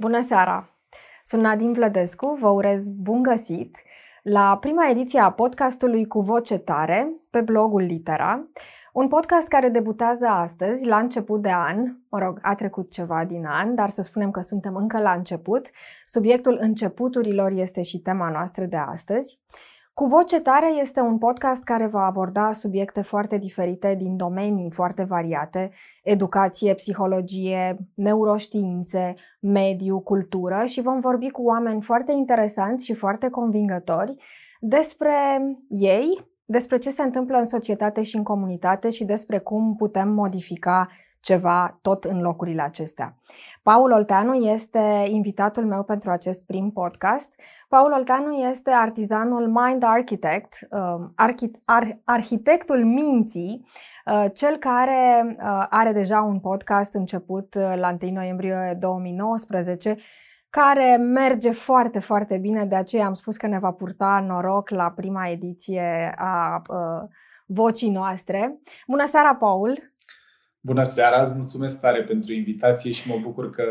Bună seara! Sunt Nadine Vlădescu, vă urez bun găsit la prima ediție a podcastului Cu Voce Tare pe blogul Litera, un podcast care debutează astăzi, la început de an, mă rog, a trecut ceva din an, dar să spunem că suntem încă la început. Subiectul începuturilor este și tema noastră de astăzi. Cu voce tare este un podcast care va aborda subiecte foarte diferite din domenii foarte variate, educație, psihologie, neuroștiințe, mediu, cultură și vom vorbi cu oameni foarte interesanți și foarte convingători despre ei, despre ce se întâmplă în societate și în comunitate și despre cum putem modifica ceva tot în locurile acestea. Paul Olteanu este invitatul meu pentru acest prim podcast. Paul Olteanu este artizanul Mind Architect, um, arhitectul minții, uh, cel care uh, are deja un podcast început uh, la 1 noiembrie 2019 care merge foarte, foarte bine, de aceea am spus că ne va purta noroc la prima ediție a vocii noastre. Bună seara, Paul! Bună seara, îți mulțumesc tare pentru invitație și mă bucur că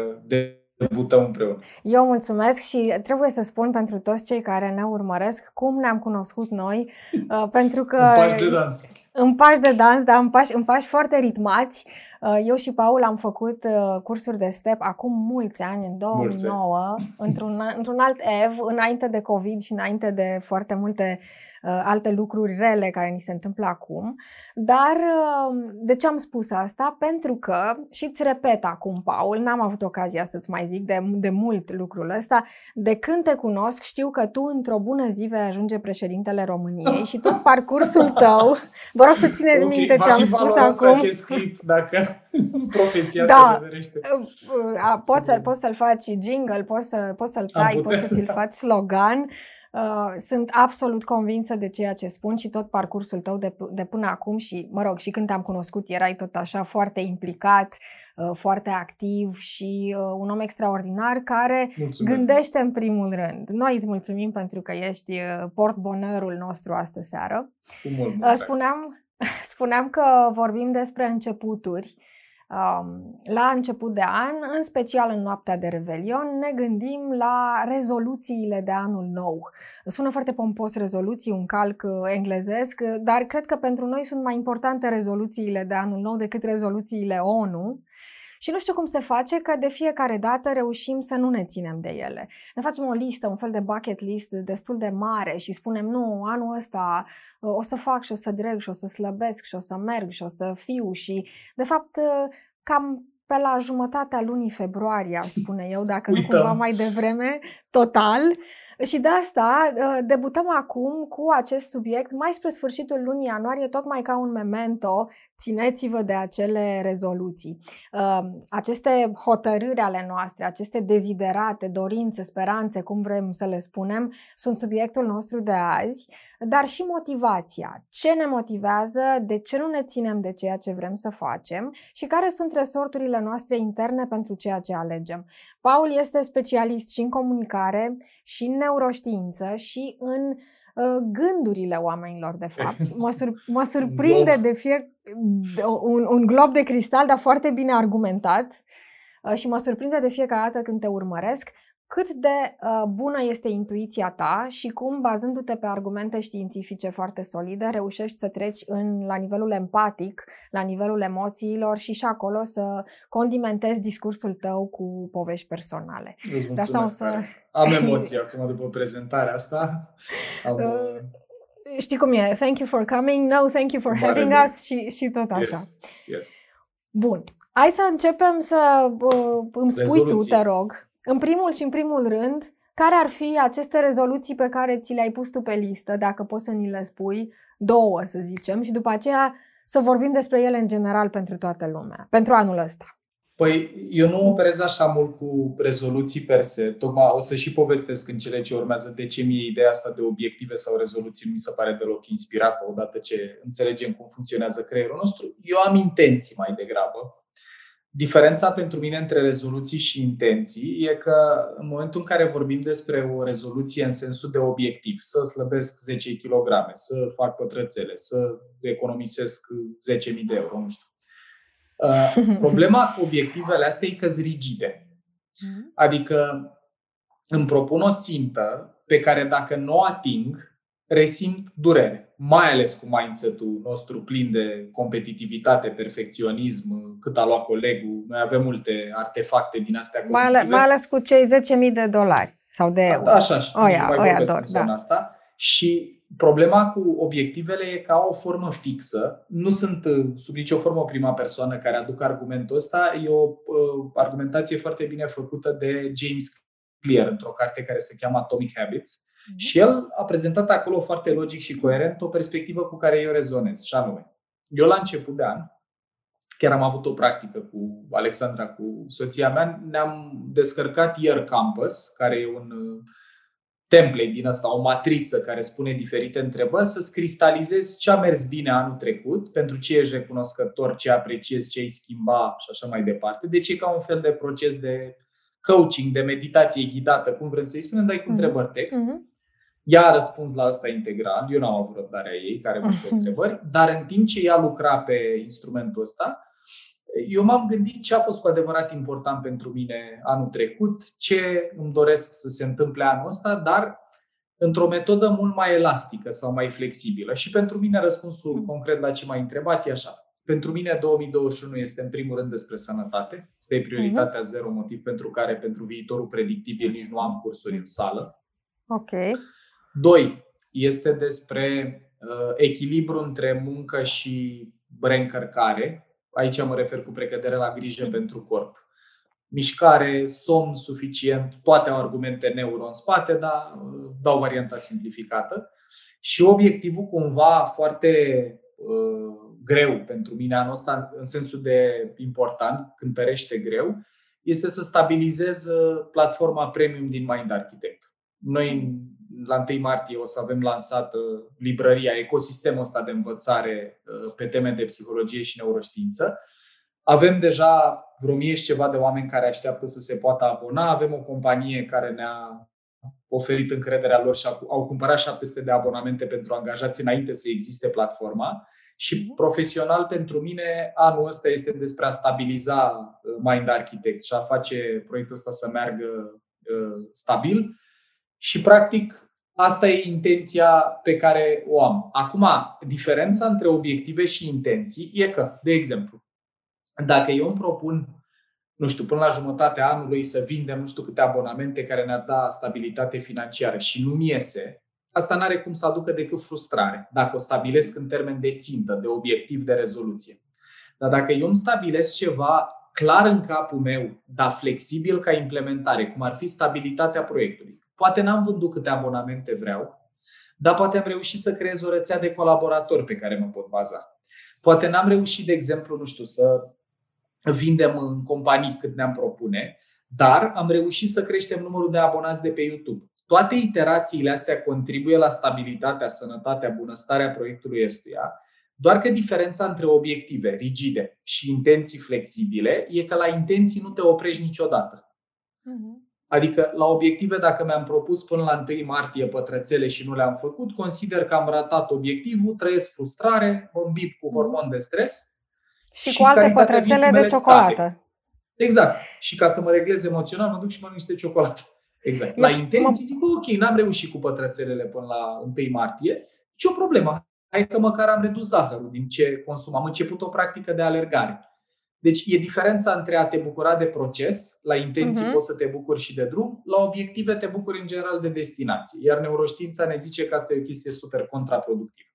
debutăm împreună. Eu mulțumesc și trebuie să spun pentru toți cei care ne urmăresc cum ne-am cunoscut noi, uh, pentru că... În pași de dans. În pași de dans, dar în pași, în pași foarte ritmați. Uh, eu și Paul am făcut uh, cursuri de step acum mulți ani, în 2009, într-un, într-un alt EV, înainte de COVID și înainte de foarte multe Uh, alte lucruri rele care ni se întâmplă acum. Dar uh, de ce am spus asta? Pentru că, și îți repet acum, Paul, n-am avut ocazia să-ți mai zic de, de mult lucrul ăsta, de când te cunosc știu că tu într-o bună zi vei ajunge președintele României și tot parcursul tău, vă rog să țineți okay, minte ce am spus acum. acest clip dacă profeția da. se uh, Poți, să, poți să-l faci jingle, poți, să, poți să-l tai, poți să ți-l faci slogan. Uh, sunt absolut convinsă de ceea ce spun și tot parcursul tău de, de până acum și, mă rog, și când te-am cunoscut erai tot așa foarte implicat, uh, foarte activ și uh, un om extraordinar care Mulțumesc. gândește în primul rând. Noi îți mulțumim pentru că ești uh, portbonărul nostru astă seară. Uh, spuneam, spuneam că vorbim despre începuturi la început de an, în special în noaptea de Revelion, ne gândim la rezoluțiile de anul nou. Sună foarte pompos rezoluții, un calc uh, englezesc, uh, dar cred că pentru noi sunt mai importante rezoluțiile de anul nou decât rezoluțiile ONU. Și nu știu cum se face că de fiecare dată reușim să nu ne ținem de ele. Ne facem o listă, un fel de bucket list destul de mare și spunem nu, anul ăsta uh, o să fac și o să dreg și o să slăbesc și o să merg și o să fiu și de fapt uh, cam pe la jumătatea lunii februarie, aș spune eu, dacă Uităm. nu cumva mai devreme, total. Și de asta uh, debutăm acum cu acest subiect mai spre sfârșitul lunii ianuarie, tocmai ca un memento, țineți-vă de acele rezoluții. Uh, aceste hotărâri ale noastre, aceste deziderate, dorințe, speranțe, cum vrem să le spunem, sunt subiectul nostru de azi dar și motivația. Ce ne motivează, de ce nu ne ținem de ceea ce vrem să facem și care sunt resorturile noastre interne pentru ceea ce alegem. Paul este specialist și în comunicare, și în neuroștiință, și în uh, gândurile oamenilor, de fapt. Mă, sur- mă surprinde de fie un, un glob de cristal, dar foarte bine argumentat. Uh, și mă surprinde de fiecare dată când te urmăresc cât de uh, bună este intuiția ta și cum, bazându-te pe argumente științifice foarte solide, reușești să treci în, la nivelul empatic, la nivelul emoțiilor și și acolo să condimentezi discursul tău cu povești personale. de asta o să... Am emoții acum după prezentarea asta. Am, uh, uh, știi cum e? Thank you for coming, no, thank you for having us și, și tot așa. Yes. yes. Bun. Hai să începem să uh, îmi spui Rezoluție. tu, te rog, în primul și în primul rând, care ar fi aceste rezoluții pe care ți le-ai pus tu pe listă, dacă poți să ni le spui, două să zicem, și după aceea să vorbim despre ele în general pentru toată lumea, pentru anul ăsta? Păi, eu nu operez așa mult cu rezoluții per se. Tocmai o să și povestesc în cele ce urmează de ce mie ideea asta de obiective sau rezoluții nu mi se pare deloc inspirată odată ce înțelegem cum funcționează creierul nostru. Eu am intenții mai degrabă Diferența pentru mine între rezoluții și intenții e că în momentul în care vorbim despre o rezoluție în sensul de obiectiv, să slăbesc 10 kg, să fac pătrățele, să economisesc 10.000 de euro, nu știu. Uh, problema cu obiectivele astea e că sunt rigide. Mm-hmm. Adică îmi propun o țintă pe care dacă nu o ating, resimt durere. Mai ales cu mindset-ul nostru plin de competitivitate, perfecționism, cât a luat colegul. Noi avem multe artefacte din astea mai ales, mai ales cu cei 10.000 de dolari sau de euro. Așa, așa. Oia, mai oia dor, da. asta. Și Problema cu obiectivele e că au o formă fixă, nu sunt uh, sub nicio formă prima persoană care aduc argumentul ăsta, e o uh, argumentație foarte bine făcută de James Clear într-o carte care se cheamă Atomic Habits mm-hmm. și el a prezentat acolo foarte logic și coerent o perspectivă cu care eu rezonez, și anume, eu la început de an, chiar am avut o practică cu Alexandra, cu soția mea, ne-am descărcat Year Campus, care e un uh, template din asta, o matriță care spune diferite întrebări, să-ți cristalizezi ce a mers bine anul trecut, pentru ce ești recunoscător, ce apreciezi, ce ai schimba și așa mai departe. Deci e ca un fel de proces de coaching, de meditație ghidată, cum vrem să-i spunem, dai cu mhm. întrebări text. Mm-hmm. Ea a răspuns la asta integral, eu n-am avut răbdarea ei, care multe mm-hmm. întrebări, dar în timp ce ea lucra pe instrumentul ăsta, eu m-am gândit ce a fost cu adevărat important pentru mine anul trecut, ce îmi doresc să se întâmple anul ăsta, dar într-o metodă mult mai elastică sau mai flexibilă. Și pentru mine răspunsul mm. concret la ce m-ai întrebat e așa. Pentru mine 2021 este în primul rând despre sănătate. Asta e prioritatea mm-hmm. zero, motiv pentru care pentru viitorul predictibil nici nu am cursuri în sală. Ok. Doi, este despre uh, echilibru între muncă și reîncărcare, Aici mă refer cu precădere la grijă pentru corp. Mișcare, somn suficient, toate au argumente neuro în spate, dar uh, dau varianta simplificată. Și obiectivul cumva foarte uh, greu pentru mine anul ăsta, în sensul de important, cântărește greu, este să stabilizez uh, platforma premium din Mind Architect. Noi la 1 martie o să avem lansată librăria, ecosistemul ăsta de învățare uh, pe teme de psihologie și neuroștiință. Avem deja vreo mie și ceva de oameni care așteaptă să se poată abona. Avem o companie care ne-a oferit încrederea lor și au cumpărat 700 de abonamente pentru angajați înainte să existe platforma. Și mhm. profesional pentru mine anul ăsta este despre a stabiliza uh, Mind Architect și a face proiectul ăsta să meargă uh, stabil. Și practic Asta e intenția pe care o am. Acum, diferența între obiective și intenții e că, de exemplu, dacă eu îmi propun, nu știu, până la jumătatea anului să vindem nu știu câte abonamente care ne-ar da stabilitate financiară și nu-mi iese, asta nu are cum să aducă decât frustrare, dacă o stabilesc în termen de țintă, de obiectiv, de rezoluție. Dar dacă eu îmi stabilesc ceva clar în capul meu, dar flexibil ca implementare, cum ar fi stabilitatea proiectului, Poate n-am vândut câte abonamente vreau, dar poate am reușit să creez o rețea de colaboratori pe care mă pot baza. Poate n-am reușit, de exemplu, nu știu, să vindem în companii cât ne-am propune, dar am reușit să creștem numărul de abonați de pe YouTube. Toate iterațiile astea contribuie la stabilitatea, sănătatea, bunăstarea proiectului estuia, doar că diferența între obiective rigide și intenții flexibile e că la intenții nu te oprești niciodată. Uh-huh. Adică, la obiective, dacă mi-am propus până la 1 martie pătrățele și nu le-am făcut, consider că am ratat obiectivul, trăiesc frustrare, mă îmbib cu mhm. hormon de stres. Și, și cu alte pătrățele de ciocolată. Scade. Exact. Și ca să mă reglez emoțional, mă duc și mănânc niște ciocolată. Exact. La intenții zic, bă, ok, n-am reușit cu pătrățelele până la 1 martie, ce o problemă. Hai că măcar am redus zahărul din ce consum. Am început o practică de alergare. Deci e diferența între a te bucura de proces, la intenții uh-huh. poți să te bucuri și de drum, la obiective te bucuri în general de destinație. Iar neuroștiința ne zice că asta e o chestie super contraproductivă.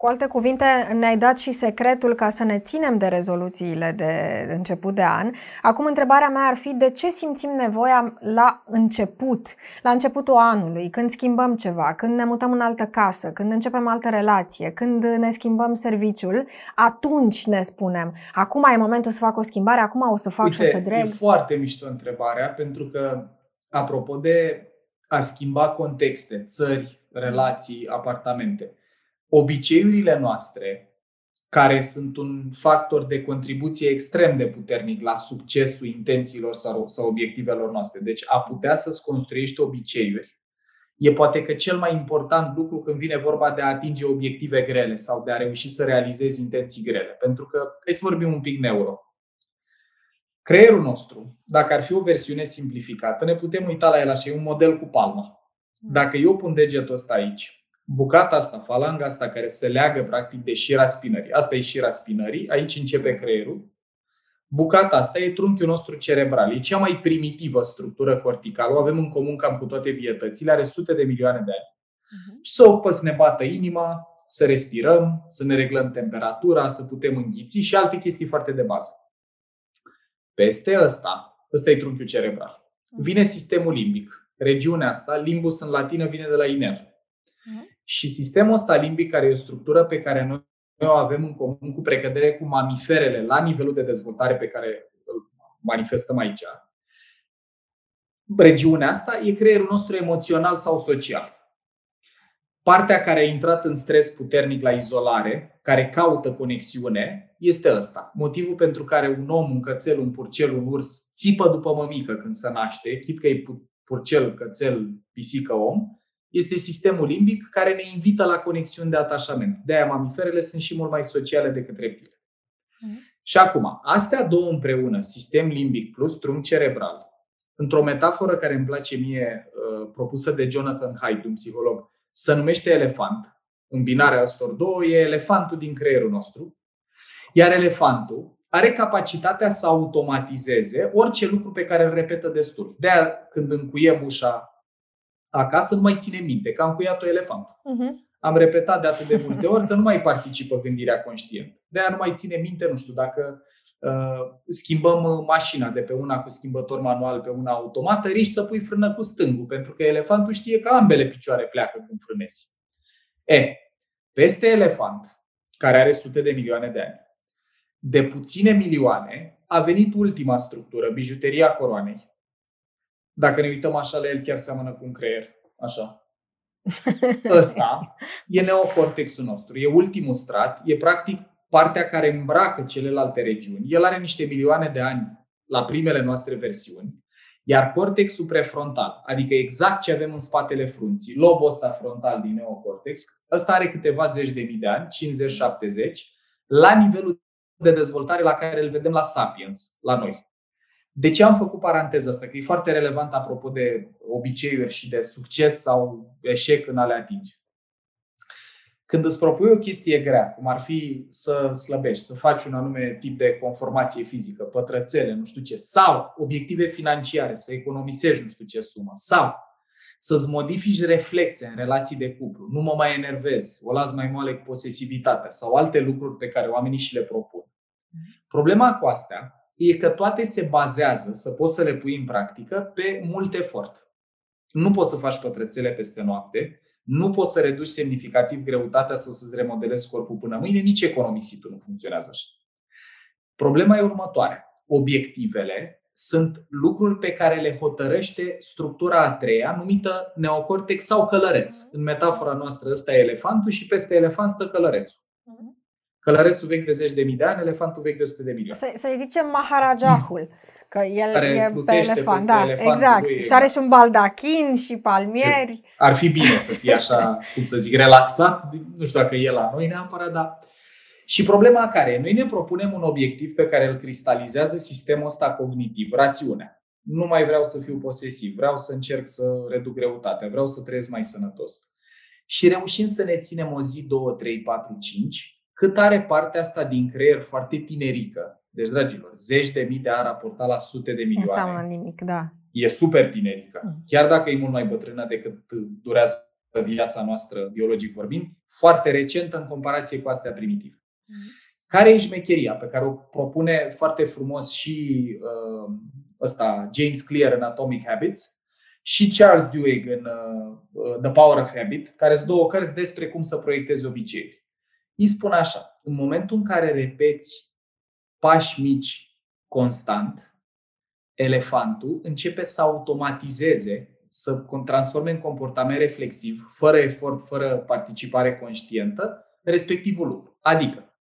Cu alte cuvinte, ne-ai dat și secretul ca să ne ținem de rezoluțiile de început de an. Acum, întrebarea mea ar fi de ce simțim nevoia la început, la începutul anului, când schimbăm ceva, când ne mutăm în altă casă, când începem altă relație, când ne schimbăm serviciul, atunci ne spunem, acum e momentul să fac o schimbare, acum o să fac Uite, și o să dreg. E foarte mișto întrebarea, pentru că, apropo de a schimba contexte, țări, relații, apartamente, obiceiurile noastre, care sunt un factor de contribuție extrem de puternic la succesul intențiilor sau, sau obiectivelor noastre. Deci a putea să-ți construiești obiceiuri e poate că cel mai important lucru când vine vorba de a atinge obiective grele sau de a reuși să realizezi intenții grele. Pentru că, hai să vorbim un pic neuro. creierul nostru, dacă ar fi o versiune simplificată, ne putem uita la el așa, e un model cu palma. Hmm. Dacă eu pun degetul ăsta aici, bucata asta, falanga asta care se leagă practic de șira spinării, asta e șira spinării, aici începe creierul, bucata asta e trunchiul nostru cerebral, e cea mai primitivă structură corticală, o avem în comun cam cu toate vietățile, are sute de milioane de ani. Uh-huh. Și să ocupă să ne bată inima, să respirăm, să ne reglăm temperatura, să putem înghiți și alte chestii foarte de bază. Peste ăsta, ăsta e trunchiul cerebral. Vine sistemul limbic. Regiunea asta, limbus în latină, vine de la iner. Uh-huh. Și sistemul ăsta limbic, care e o structură pe care noi o avem în comun cu precădere cu mamiferele la nivelul de dezvoltare pe care îl manifestăm aici, regiunea asta e creierul nostru emoțional sau social. Partea care a intrat în stres puternic la izolare, care caută conexiune, este ăsta. Motivul pentru care un om, un cățel, un purcel, un urs țipă după mămică când se naște, chit că e purcel, cățel, pisică, om, este sistemul limbic care ne invită la conexiuni de atașament. De-aia mamiferele sunt și mult mai sociale decât reptile. Mm. Și acum, astea două împreună, sistem limbic plus trunchi cerebral, într-o metaforă care îmi place mie, uh, propusă de Jonathan Haidt, un psiholog, se numește elefant. Îmbinarea astor două e elefantul din creierul nostru. Iar elefantul are capacitatea să automatizeze orice lucru pe care îl repetă destul. de când încuiem ușa acasă, nu mai ține minte că am cuiat-o elefantul. Uh-huh. Am repetat de atât de multe ori că nu mai participă gândirea conștient. De aia nu mai ține minte, nu știu, dacă uh, schimbăm uh, mașina de pe una cu schimbător manual pe una automată, riști să pui frână cu stângul, pentru că elefantul știe că ambele picioare pleacă când frânezi. E, peste elefant, care are sute de milioane de ani, de puține milioane, a venit ultima structură, bijuteria coroanei. Dacă ne uităm așa la el, chiar seamănă cu un creier. Așa. Ăsta e neocortexul nostru. E ultimul strat. E practic partea care îmbracă celelalte regiuni. El are niște milioane de ani la primele noastre versiuni. Iar cortexul prefrontal, adică exact ce avem în spatele frunții, lobul ăsta frontal din neocortex, ăsta are câteva zeci de mii de ani, 50-70, la nivelul de dezvoltare la care îl vedem la Sapiens, la noi. De ce am făcut paranteza asta? Că e foarte relevant apropo de obiceiuri și de succes sau eșec în a le atinge. Când îți propui o chestie grea, cum ar fi să slăbești, să faci un anume tip de conformație fizică, pătrățele, nu știu ce, sau obiective financiare, să economisești nu știu ce sumă, sau să-ți modifici reflexe în relații de cuplu, nu mă mai enervez, o las mai moale cu posesivitatea sau alte lucruri pe care oamenii și le propun. Problema cu astea e că toate se bazează, să poți să le pui în practică, pe mult efort. Nu poți să faci pătrățele peste noapte, nu poți să reduci semnificativ greutatea sau să-ți remodelezi corpul până mâine, nici economisitul nu funcționează așa. Problema e următoarea. Obiectivele sunt lucruri pe care le hotărăște structura a treia, numită neocortex sau călăreț. În metafora noastră ăsta e elefantul și peste elefant stă călărețul. Mhm. Călărețul vechi de zeci de mii de ani, elefantul vechi de sute de milioane. Să, să-i zicem Maharajahul. Că el Care e pe elefant, da, exact. Lui, exact. Și are și un baldachin și palmieri. Ce ar fi bine să fie așa, cum să zic, relaxat. Nu știu dacă e la noi neapărat, dar... Și problema care e? Noi ne propunem un obiectiv pe care îl cristalizează sistemul ăsta cognitiv, rațiunea. Nu mai vreau să fiu posesiv, vreau să încerc să reduc greutatea, vreau să trăiesc mai sănătos. Și reușim să ne ținem o zi, două, trei, patru, cinci, cât are partea asta din creier foarte tinerică. Deci, dragilor, zeci de mii de ani raportat la sute de milioane. Înseamnă nimic, da. E super tinerică. Mm. Chiar dacă e mult mai bătrână decât durează viața noastră, biologic vorbind, foarte recentă în comparație cu astea primitive. Mm. Care e șmecheria pe care o propune foarte frumos și uh, ăsta, James Clear în Atomic Habits și Charles Duhigg în uh, The Power of Habit, care sunt două cărți despre cum să proiectezi obiceiuri. Îi spun așa, în momentul în care repeți pași mici constant, elefantul începe să automatizeze, să transforme în comportament reflexiv, fără efort, fără participare conștientă, respectivul lucru. Adică,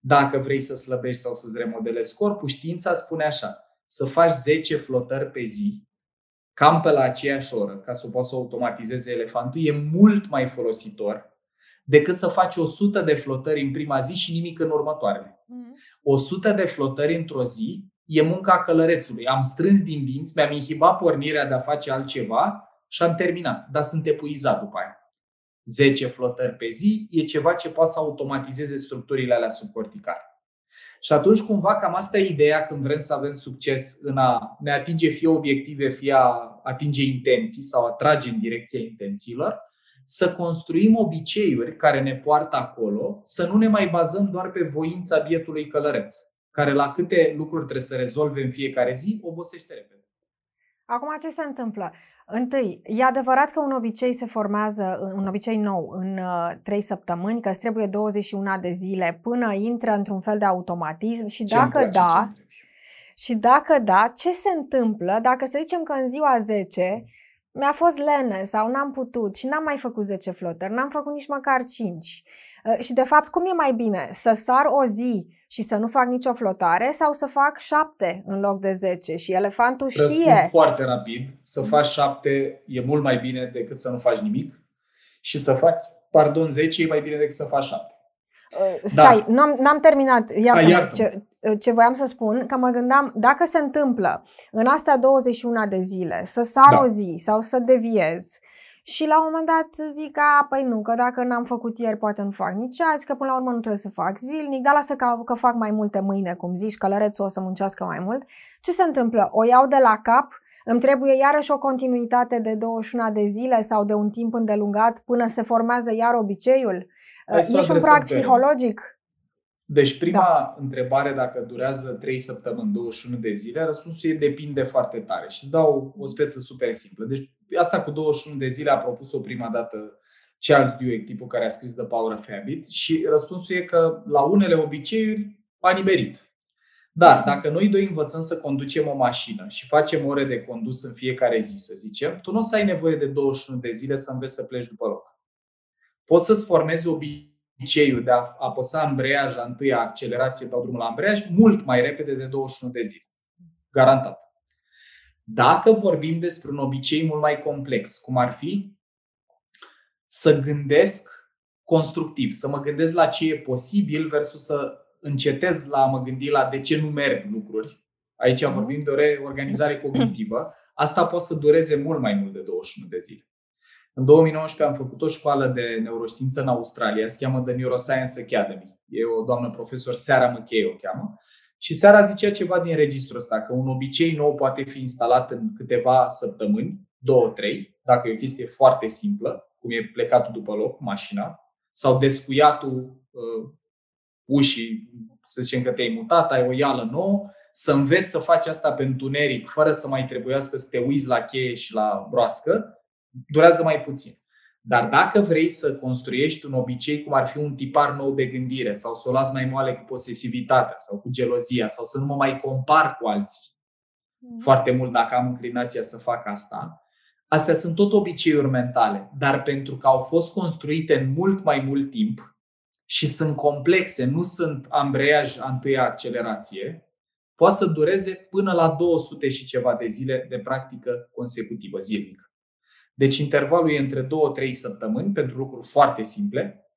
dacă vrei să slăbești sau să-ți remodelezi corpul, știința spune așa, să faci 10 flotări pe zi, cam pe la aceeași oră, ca să o poți să automatizeze elefantul, e mult mai folositor decât să faci 100 de flotări în prima zi și nimic în următoarele. 100 mm-hmm. de flotări într-o zi e munca călărețului. Am strâns din dinți, mi-am inhibat pornirea de a face altceva și am terminat, dar sunt epuizat după aia. 10 flotări pe zi e ceva ce poate să automatizeze structurile alea subcorticale. Și atunci, cumva, cam asta e ideea când vrem să avem succes în a ne atinge fie obiective, fie a atinge intenții sau a trage în direcția intențiilor, să construim obiceiuri care ne poartă acolo, să nu ne mai bazăm doar pe voința bietului călăreț, care la câte lucruri trebuie să rezolve în fiecare zi, obosește repede. Acum, ce se întâmplă? Întâi, e adevărat că un obicei se formează, un obicei nou, în uh, 3 săptămâni, că îți trebuie 21 de zile până intră într-un fel de automatism și Ce dacă îmi place, da, ce-mi trebuie. și dacă da, ce se întâmplă dacă să zicem că în ziua 10 mi-a fost lene sau n-am putut și n-am mai făcut 10 flotări, n-am făcut nici măcar 5. Uh, și de fapt, cum e mai bine? Să sar o zi și să nu fac nicio flotare sau să fac 7 în loc de 10 și elefantul Răspund știe. foarte rapid, să mm. faci 7 e mult mai bine decât să nu faci nimic și să faci, pardon, 10 e mai bine decât să faci 7. Da. Stai, da. n-am, n-am terminat. Ce, ce voiam să spun, că mă gândeam, dacă se întâmplă în astea 21 de zile să sar da. o zi sau să deviez, și la un moment dat zic, a, păi nu, că dacă n-am făcut ieri, poate nu fac nici azi, că până la urmă nu trebuie să fac zilnic, dar lasă că, că fac mai multe mâine, cum zici, călărețul o să muncească mai mult. Ce se întâmplă? O iau de la cap, îmi trebuie iarăși o continuitate de 21 de zile sau de un timp îndelungat până se formează iar obiceiul? Hai să E și un adresăm prag pe- psihologic. Deci prima da. întrebare, dacă durează 3 săptămâni, 21 de zile, răspunsul e depinde foarte tare. Și îți dau o speță super simplă. Deci asta cu 21 de zile a propus-o prima dată Charles Duhigg, tipul care a scris The Power of Habit și răspunsul e că la unele obiceiuri a nimerit. Dar dacă noi doi învățăm să conducem o mașină și facem ore de condus în fiecare zi, să zicem, tu nu o să ai nevoie de 21 de zile să înveți să pleci după loc. Poți să-ți formezi obiceiul de a apăsa ambreiaj la întâia accelerație, dau drumul la ambreiaj, mult mai repede de 21 de zile. Garantat. Dacă vorbim despre un obicei mult mai complex, cum ar fi să gândesc constructiv, să mă gândesc la ce e posibil versus să încetez la a mă gândi la de ce nu merg lucruri. Aici Mhm. vorbim de o reorganizare cognitivă. Asta poate să dureze mult mai mult de 21 de zile. În 2019 am făcut o școală de neuroștiință în Australia, se cheamă The Neuroscience Academy. E o doamnă profesor, Sarah McKay o cheamă. Și Seara zicea ceva din registrul ăsta, că un obicei nou poate fi instalat în câteva săptămâni, două, trei, dacă e o chestie foarte simplă, cum e plecatul după loc cu mașina, sau descuiatul uh, ușii, să zicem că te-ai mutat, ai o ială nouă, să înveți să faci asta pe întuneric, fără să mai trebuiască să te uiți la cheie și la broască, durează mai puțin. Dar dacă vrei să construiești un obicei cum ar fi un tipar nou de gândire sau să o las mai moale cu posesivitatea sau cu gelozia sau să nu mă mai compar cu alții foarte mult dacă am înclinația să fac asta, astea sunt tot obiceiuri mentale, dar pentru că au fost construite în mult mai mult timp și sunt complexe, nu sunt ambreiaj întâia accelerație, poate să dureze până la 200 și ceva de zile de practică consecutivă, zilnică. Deci intervalul e între 2-3 săptămâni pentru lucruri foarte simple,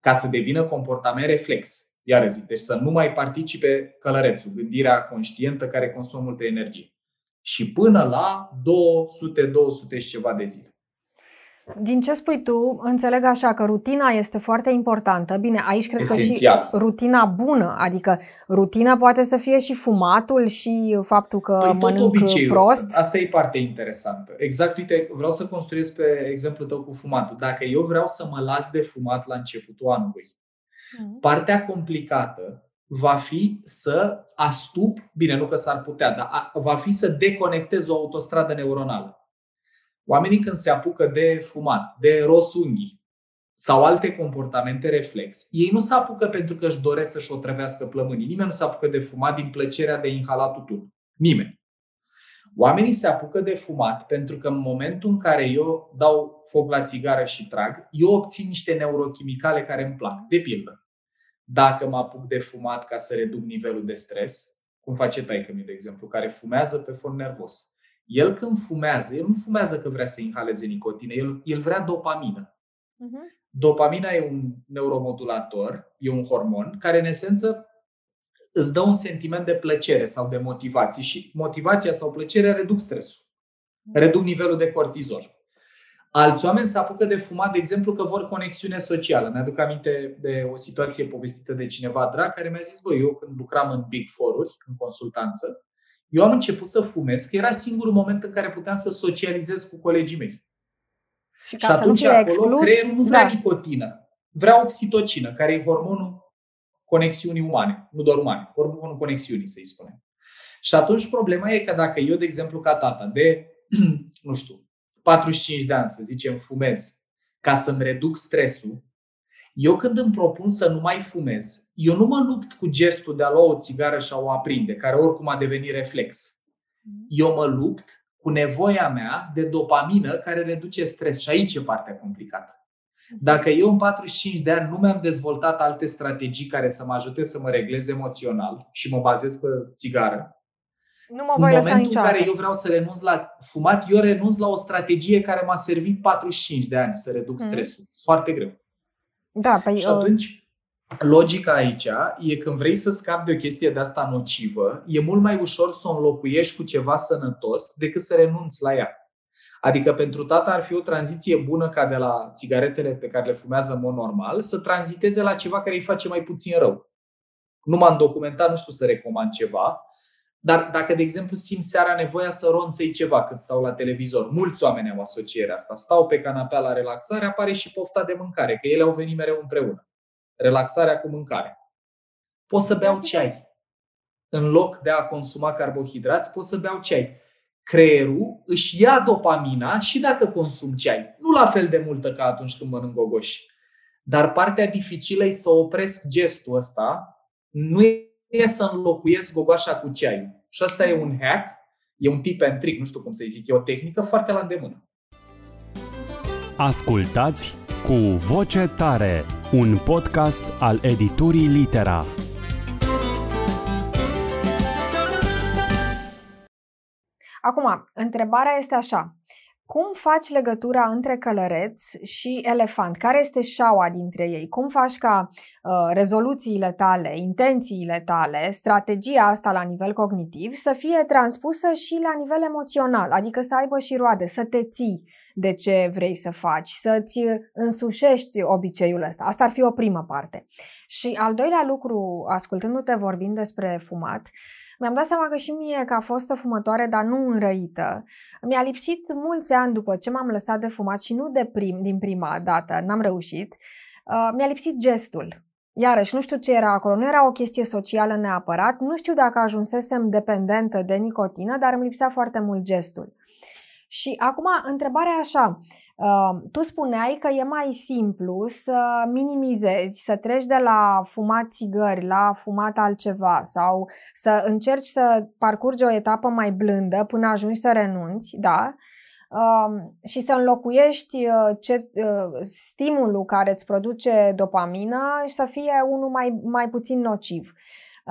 ca să devină comportament reflex. Iar zic, deci să nu mai participe călărețul, gândirea conștientă care consumă multă energie. Și până la 200-200 și ceva de zile. Din ce spui tu, înțeleg așa că rutina este foarte importantă. Bine, aici cred Esențial. că și rutina bună, adică rutina poate să fie și fumatul și faptul că Păi tot mănânc obiceiul. prost. Asta e partea interesantă. Exact, uite, vreau să construiesc pe exemplul tău cu fumatul. Dacă eu vreau să mă las de fumat la începutul anului, Mhm. partea complicată va fi să astup, bine, nu că s-ar putea, dar a- va fi să deconectez o autostradă neuronală. Oamenii când se apucă de fumat, de ros unghii sau alte comportamente reflex, ei nu se apucă pentru că își doresc să-și otrăvească plămânii. Nimeni nu se apucă de fumat din plăcerea de inhalat tutun. Nimeni. Oamenii se apucă de fumat pentru că în momentul în care eu dau foc la țigară și trag, eu obțin niște neurochimicale care îmi plac. De pildă, dacă mă apuc de fumat ca să reduc nivelul de stres, cum face taică de exemplu, care fumează pe fond nervos. El când fumează, el nu fumează că vrea să inhaleze nicotină, el, el vrea dopamină. Mhm. Dopamina e un neuromodulator, e un hormon care în esență îți dă un sentiment de plăcere sau de motivație și motivația sau plăcerea reduc stresul, reduc nivelul de cortizol. Alți oameni se apucă de fumat, de exemplu, că vor conexiune socială. Mi-aduc aminte de o situație povestită de cineva drag care mi-a zis, băi, eu când lucram în Big Four-uri, în consultanță, eu am început să fumez, că era singurul moment în care puteam să socializez cu colegii mei. Și, ca și atunci să nu fie acolo exclus, creierul nu vrea da. nicotină, vrea oxitocină, care e hormonul conexiunii umane, nu doar umane, hormonul conexiunii, să-i spunem. Și atunci problema e că dacă eu, de exemplu, ca tata, de, nu știu, 45 de ani, să zicem, fumez, ca să-mi reduc stresul, eu când îmi propun să nu mai fumez, eu nu mă lupt cu gestul de a lua o țigară și a o aprinde, care oricum a devenit reflex. Eu mă lupt cu nevoia mea de dopamină care reduce stres. Și aici e partea complicată. Dacă eu în 45 de ani nu mi-am dezvoltat alte strategii care să mă ajute să mă reglez emoțional și mă bazez pe țigară, nu mă voi în momentul niciodată. în care eu vreau să renunț la fumat, eu renunț la o strategie care m-a servit 45 de ani să reduc mm. stresul. Mm. Foarte greu. Da, păi, și atunci, logica aici e când vrei să scapi de o chestie de asta nocivă, e mult mai ușor să o înlocuiești cu ceva sănătos decât să renunți la ea. Adică pentru tata ar fi o tranziție bună ca de la țigaretele pe care le fumează în mod normal să tranziteze la ceva care îi face mai puțin rău. Nu m-am documentat, nu știu să recomand ceva, dar dacă, de exemplu, simt seara nevoia să ronțăi ceva când stau la televizor, mulți oameni au asocierea asta. Stau pe canapea la relaxare, apare și pofta de mâncare, că ele au venit mereu împreună. Relaxarea cu mâncare. Pot să beau ceai. În loc de a consuma carbohidrați, pot să beau ceai. Creierul își ia dopamina și dacă consum ceai. Nu la fel de multă ca atunci când mănânc gogoși. Dar partea dificilă e să opresc gestul ăsta. Nu e să înlocuiesc gogoașa cu ceaiul. Și asta e un hack, e un tip and trick, nu știu cum să-i zic, e o tehnică foarte la îndemână. Ascultați cu voce tare, un podcast al editurii Litera. Acum, întrebarea este așa. Cum faci legătura între călăreț și elefant? Care este șaua dintre ei? Cum faci ca uh, rezoluțiile tale, intențiile tale, strategia asta la nivel cognitiv să fie transpusă și la nivel emoțional, adică să aibă și roade, să te ții de ce vrei să faci, să-ți însușești obiceiul ăsta. Asta ar fi o primă parte. Și al doilea lucru, ascultându-te vorbind despre fumat, uh, mi-am dat seama că și mie, ca fostă fumătoare, dar nu înrăită, mi-a lipsit mulți ani după ce m-am lăsat de fumat și nu de prim, din prima dată, n-am reușit, uh, mi-a lipsit gestul. Iarăși, nu știu ce era acolo, nu era o chestie socială neapărat, nu știu dacă ajunsesem dependentă de nicotină, dar îmi lipsea foarte mult gestul. Și acum, întrebarea așa, tu spuneai că e mai simplu să minimizezi, să treci de la fumat țigări la fumat altceva sau să încerci să parcurgi o etapă mai blândă până ajungi să renunți, da? și să înlocuiești uh, ce, uh, stimulul care îți produce dopamină și să fie unul mai, mai puțin nociv.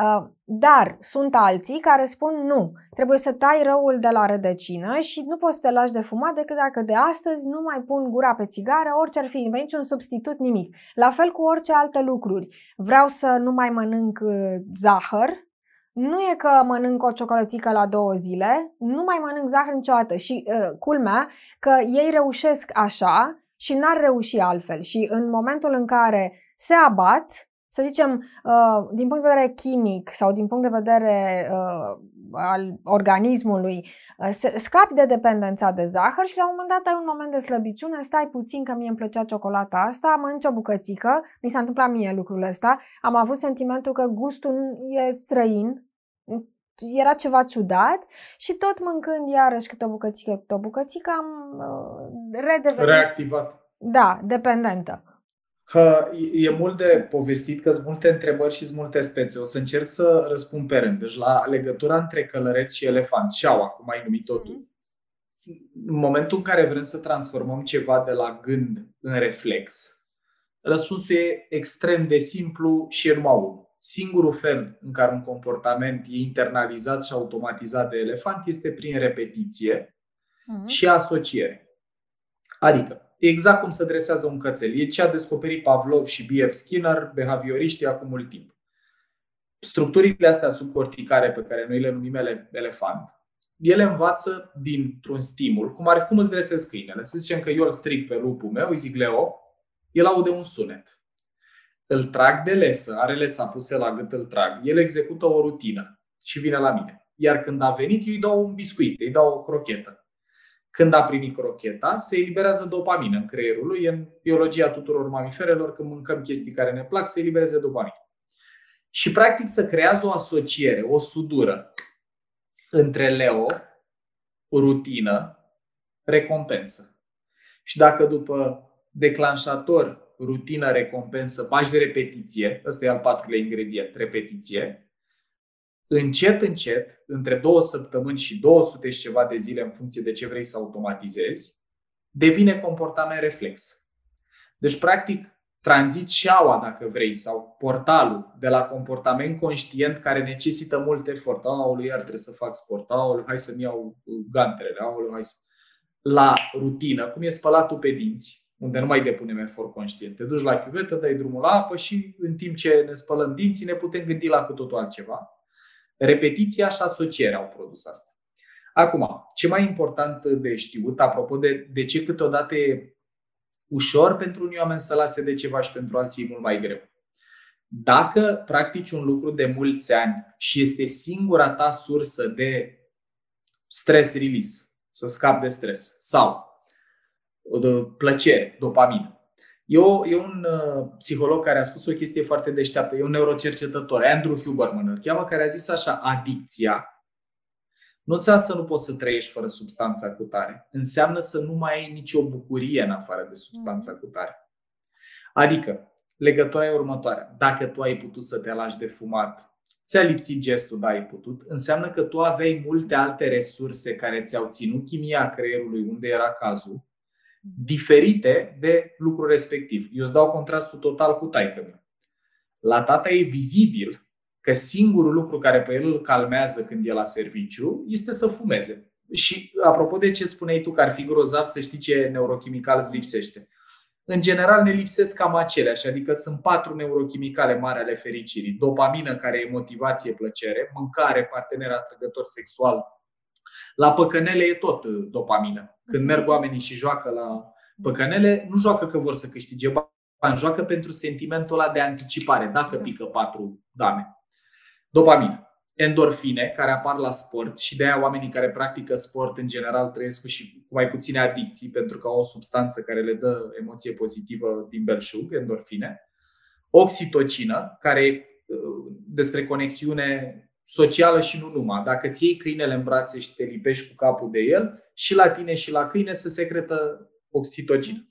Uh, dar sunt alții care spun nu, trebuie să tai răul de la rădăcină și nu poți să te lași de fumat decât dacă de astăzi nu mai pun gura pe țigară, orice ar fi, niciun substitut, nimic. La fel cu orice alte lucruri. Vreau să nu mai mănânc uh, zahăr, nu e că mănânc o ciocolățică la două zile, nu mai mănânc zahăr niciodată și uh, culmea că ei reușesc așa și n-ar reuși altfel și în momentul în care se abat, să zicem, uh, din punct de vedere chimic sau din punct de vedere uh, al organismului, uh, scapi de dependența de zahăr și la un moment dat ai un moment de slăbiciune, stai puțin că mie îmi plăcea ciocolata asta, mănânci o bucățică, mi s-a întâmplat mie lucrul ăsta, am avut sentimentul că gustul e străin, era ceva ciudat și tot mâncând iarăși câte o bucățică, câte o bucățică, am uh, redevenit... Reactivat. Da, dependentă. Că e mult de povestit, că sunt multe întrebări și sunt multe spețe. O să încerc să răspund pe rând. Deci la legătura între călăreți și elefanți, șaua, cum ai numit-o tu. Mm-hmm. În momentul în care vrem să transformăm ceva de la gând în reflex, răspunsul e extrem de simplu și e numai unul. Singurul fel în care un comportament e internalizat și automatizat de elefant este prin repetiție mm-hmm. și asociere. Adică, exact cum se dresează un cățel. E ce a descoperit Pavlov și B.F. Skinner, behavioriștii acum mult timp. structurile astea subcorticare pe care noi le numim elefant, ele învață dintr-un stimul, cum ar fi cum îți dresezi câinele. Să zicem că eu îl stric pe lupul meu, îi zic Leo, el aude un sunet. Îl trag de lesă, are lesa puse la gât, îl trag. El execută o rutină și vine la mine. Iar când a venit, eu îi dau un biscuit, îi dau o crochetă. Când a primit crocheta, se eliberează dopamină în creierul lui. În biologia tuturor mamiferelor, când mâncăm chestii care ne plac, se elibereze dopamină. Și practic să creează o asociere, o sudură între Leo, rutină, recompensă. Și dacă după declanșator, rutină, recompensă, faci de repetiție, ăsta e al patrulea ingredient, repetiție, încet, încet, între două săptămâni și 200 și ceva de zile, în funcție de ce vrei să automatizezi, devine comportament reflex. Deci, practic, tranziți șaua, dacă vrei, sau portalul de la comportament conștient care necesită mult efort. Aoleu, iar trebuie să fac sport. Aoleu, hai să-mi iau gantrele. Aoleu, hai să... La rutină, cum e spălatul pe dinți, unde nu mai depunem efort conștient. Te duci la chiuvetă, dai drumul la apă și în timp ce ne spălăm dinții ne putem gândi la cu totul altceva. Repetiția și asocierea au produs asta. Acum, ce mai important de știut, apropo de, de ce câteodată e ușor pentru unii oameni să lase de ceva și pentru alții e mult mai greu. Dacă practici un lucru de mulți ani și este singura ta sursă de stress release, să scapi de stres, sau de plăcere, dopamină. E, o, e un uh, psiholog care a spus o chestie foarte deșteaptă, e un neurocercetător, Andrew Huberman îl cheamă, care a zis așa, adicția nu înseamnă să nu poți să trăiești fără substanța cu tare. Înseamnă să nu mai ai nicio bucurie în afară de substanța mm. cu tare. Adică, legătura e următoarea. Dacă tu ai putut să te lași de fumat, ți-a lipsit gestul, da, ai putut, înseamnă că tu aveai multe alte resurse care ți-au ținut chimia creierului unde era cazul, mm. Diferite de lucrul respectiv. Eu îți dau contrastul total cu taică meu. La tata e vizibil că singurul lucru care pe el îl calmează când e la serviciu este să fumeze. Și apropo de ce spuneai tu că ar fi grozav să știi ce neurochimical îți lipsește. În general ne lipsesc cam aceleași, adică sunt patru neurochimicale mari ale fericirii. Dopamină, care e motivație, plăcere, mâncare, partener atrăgător sexual. La păcănele e tot uh, dopamină. Când merg oamenii și joacă la păcănele, nu joacă că vor să câștige bani, joacă pentru sentimentul ăla de anticipare, dacă pică patru dame. Dopamină. Endorfine, care apar la sport și de aia oamenii care practică sport în general trăiesc cu, și cu mai puține adicții pentru că au o substanță care le dă emoție pozitivă din belșug, endorfine. Oxitocină, care e uh, despre conexiune socială și nu numai. Dacă ți iei câinele în brațe și te lipești cu capul de el, și la tine și la câine se secretă oxitocină,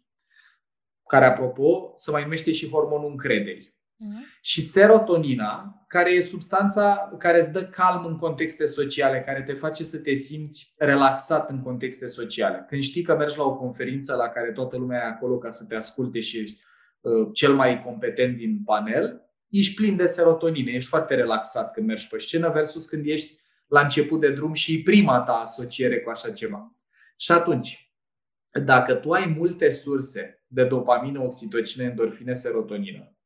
care, apropo, se mai numește și hormonul încrederii. Uh-huh. Și serotonina, care e substanța care îți dă calm în contexte sociale, care te face să te simți relaxat în contexte sociale. Când știi că mergi la o conferință la care toată lumea e acolo ca să te asculte și ești uh, cel mai competent din panel, ești plin de serotonină, ești foarte relaxat când mergi pe scenă versus când ești la început de drum și prima ta asociere cu așa ceva. Și atunci, dacă tu ai multe surse de dopamină, oxitocină, endorfine, serotonină,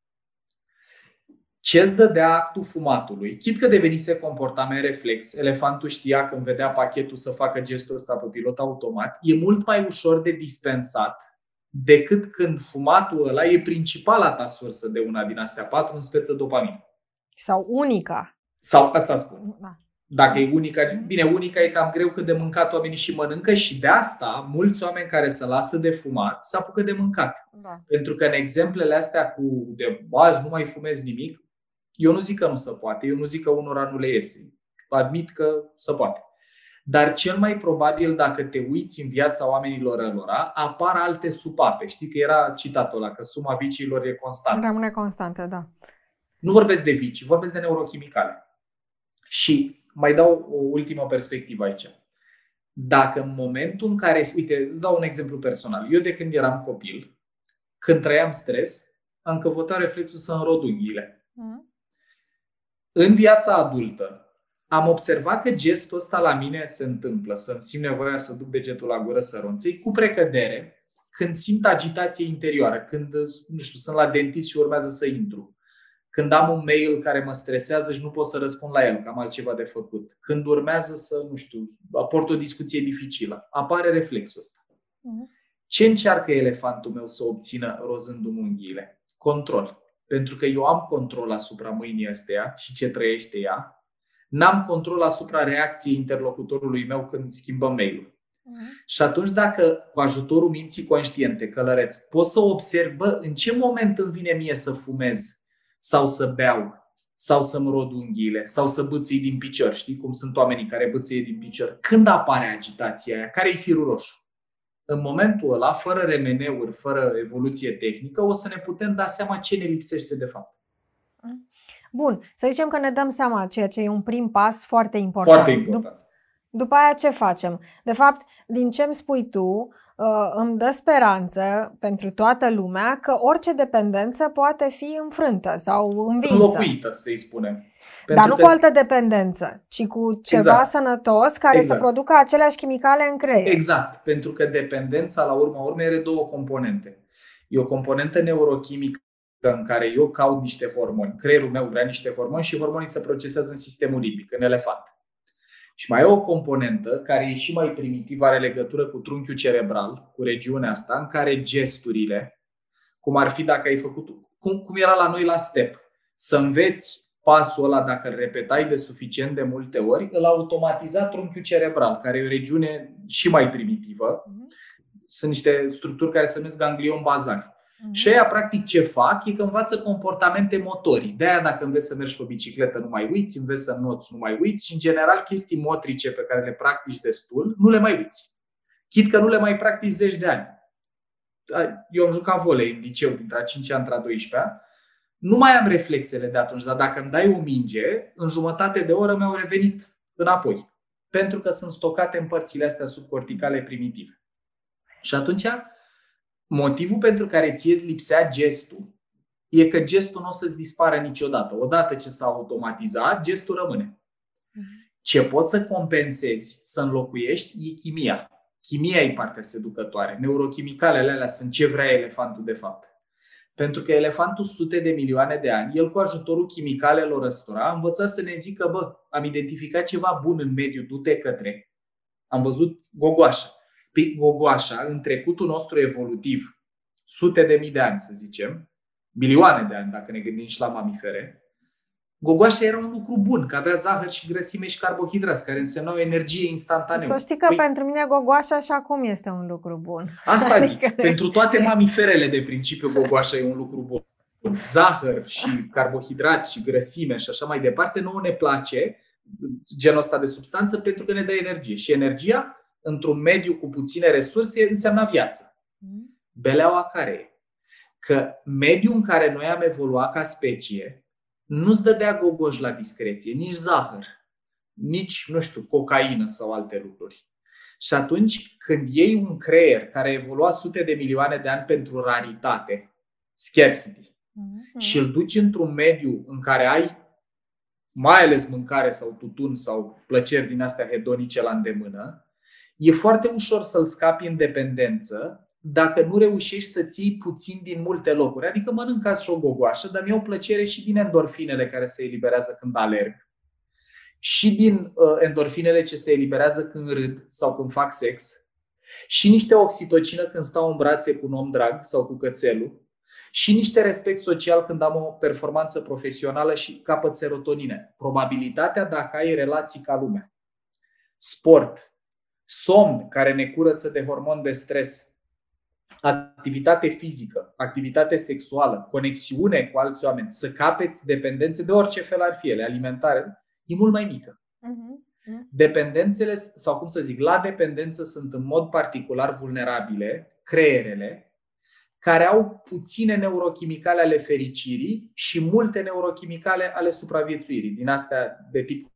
ce îți dădea actul fumatului? Chit că devenise comportament reflex, elefantul știa când vedea pachetul să facă gestul ăsta pe pilot automat, e mult mai ușor de dispensat decât când fumatul ăla e principala ta sursă de una din astea patru în speță dopamină. Sau unica. Sau asta spun. Da. Dacă e unica, bine, unica e cam greu că de mâncat oamenii și mănâncă și de asta mulți oameni care se lasă de fumat se apucă de mâncat. Da. Pentru că în exemplele astea cu de bază nu mai fumez nimic, eu nu zic că nu se poate, eu nu zic că unora nu le iese. Admit că se poate. Dar cel mai probabil, dacă te uiți în viața oamenilor ălora, apar alte supape. Știi că era citatul ăla, că suma viciilor e constantă. Rămâne constantă, da. Nu vorbesc de vicii, vorbesc de neurochimicale. Și mai dau o ultimă perspectivă aici. Dacă în momentul în care, uite, îți dau un exemplu personal. Eu de când eram copil, când trăiam stres, am căutat reflexul să înrod unghiile. Mm. În viața adultă, am observat că gestul ăsta la mine se întâmplă, să-mi simt nevoia să duc degetul la gură să ronței, cu precădere, când simt agitație interioară, când, nu știu, sunt la dentist și urmează să intru, când am un mail care mă stresează și nu pot să răspund la el, că am altceva de făcut, când urmează să, nu știu, aport o discuție dificilă, apare reflexul ăsta. Uh-huh. Ce încearcă elefantul meu să obțină rozându-mi unghiile? Control. Pentru că eu am control asupra mâinii astea și ce trăiește ea, n-am control asupra reacției interlocutorului meu când schimbăm mail-ul. Uh-huh. Și atunci dacă cu ajutorul minții conștiente, călăreț, pot să observ, bă, în ce moment îmi vine mie să fumez sau să beau sau să-mi rod unghiile sau să bățâi din picior. Știi cum sunt oamenii care bățâie din picior? Când apare agitația aia? Care e firul roșu? În momentul ăla, fără remeneuri, fără evoluție tehnică, o să ne putem da seama ce ne lipsește de fapt. Bun, să zicem că ne dăm seama, ceea ce e un prim pas foarte important. Foarte important. Dup- după aia ce facem? De fapt, din ce îmi spui tu, uh, îmi dă speranță pentru toată lumea că orice dependență poate fi înfrântă sau învinsă. Înlocuită, să-i spunem. Pentru Dar nu că... cu altă dependență, ci cu ceva exact. sănătos care exact. să producă aceleași chimicale în creier. Exact, pentru că dependența, la urma urmei, are două componente. E o componentă neurochimică în care eu caut niște hormoni. Creierul meu vrea niște hormoni și hormonii se procesează în sistemul limbic, în elefant. Și mai e o componentă care e și mai primitivă, are legătură cu trunchiul cerebral, cu regiunea asta, în care gesturile, cum ar fi dacă ai făcut, cum, cum era la noi la step, să înveți pasul ăla, dacă îl repetai de suficient de multe ori, îl automatiza trunchiul cerebral, care e o regiune și mai primitivă. Mhm. Sunt niște structuri care se numesc ganglion bazali. Mm-hmm. Și aia, practic, ce fac e că învață comportamente motorii. De-aia, dacă înveți să mergi pe bicicletă, nu mai uiți, înveți să noți, nu mai uiți și, în general, chestii motrice pe care le practici destul, nu le mai uiți. Chit că nu le mai practici zeci de ani. Eu am jucat volei în liceu, dintre a 5 ani, între a 12 nu mai am reflexele de atunci, dar dacă îmi dai o minge, în jumătate de oră mi-au revenit înapoi. Pentru că sunt stocate în părțile astea subcorticale primitive. Și atunci, motivul pentru care ție îți lipsea gestul e că gestul nu o să-ți dispară niciodată. Odată ce s-a automatizat, gestul rămâne. Mhm. Ce poți să compensezi, să înlocuiești, e chimia. Chimia e partea seducătoare. Neurochimicalele alea sunt ce vrea elefantul de fapt. Pentru că elefantul sute de milioane de ani, el cu ajutorul chimicalelor ăstora a învățat să ne zică, bă, am identificat ceva bun în mediu, du-te către. Am văzut gogoașa. Pe gogoașa, în trecutul nostru evolutiv, sute de mii de ani, să zicem, milioane de ani, dacă ne gândim și la mamifere, Gogoașa era un lucru bun, că avea zahăr și grăsime și carbohidrați, care însemnau energie instantaneu. Să știi că păi, pentru mine gogoașa și acum este un lucru bun. Asta zic. Adică... Pentru toate mamiferele de principiu gogoașa e un lucru bun. Zahăr și carbohidrați și grăsime și așa mai departe, nouă ne place genul ăsta de substanță pentru că ne dă energie. Și energia, într-un mediu cu puține resurse, înseamnă viață. Mm. Beleaua care e? Că mediul în care noi am evoluat ca specie, nu-ți dădea gogoș la discreție, nici zahăr, nici, nu știu, cocaină sau alte lucruri. Și atunci, când iei un creier care a evoluat sute de milioane de ani pentru raritate, scarcity, mm-hmm. și îl duci într-un mediu în care ai mai ales mâncare sau tutun sau plăceri din astea hedonice la îndemână, e foarte ușor să-l scapi în dependență dacă nu reușești să ții puțin din multe locuri. Adică mănânc ca și o gogoașă, dar mi-au plăcere și din endorfinele care se eliberează când alerg. Și din uh, endorfinele ce se eliberează când râd sau când fac sex. Și niște oxitocină când stau în brațe cu un om drag sau cu cățelul. Și niște respect social când am o performanță profesională și capăt serotonină. Probabilitatea dacă ai relații ca lumea. Sport, somn care ne curăță de hormon de stres, activitate fizică, activitate sexuală, conexiune cu alți oameni, să capeți dependențe de orice fel ar fi ele, alimentare, e mult mai mică. Uh-huh. Dependențele, sau cum să zic, la dependență sunt în mod particular vulnerabile creierele care au puține neurochimicale ale fericirii și multe neurochimicale ale supraviețuirii, din astea de tip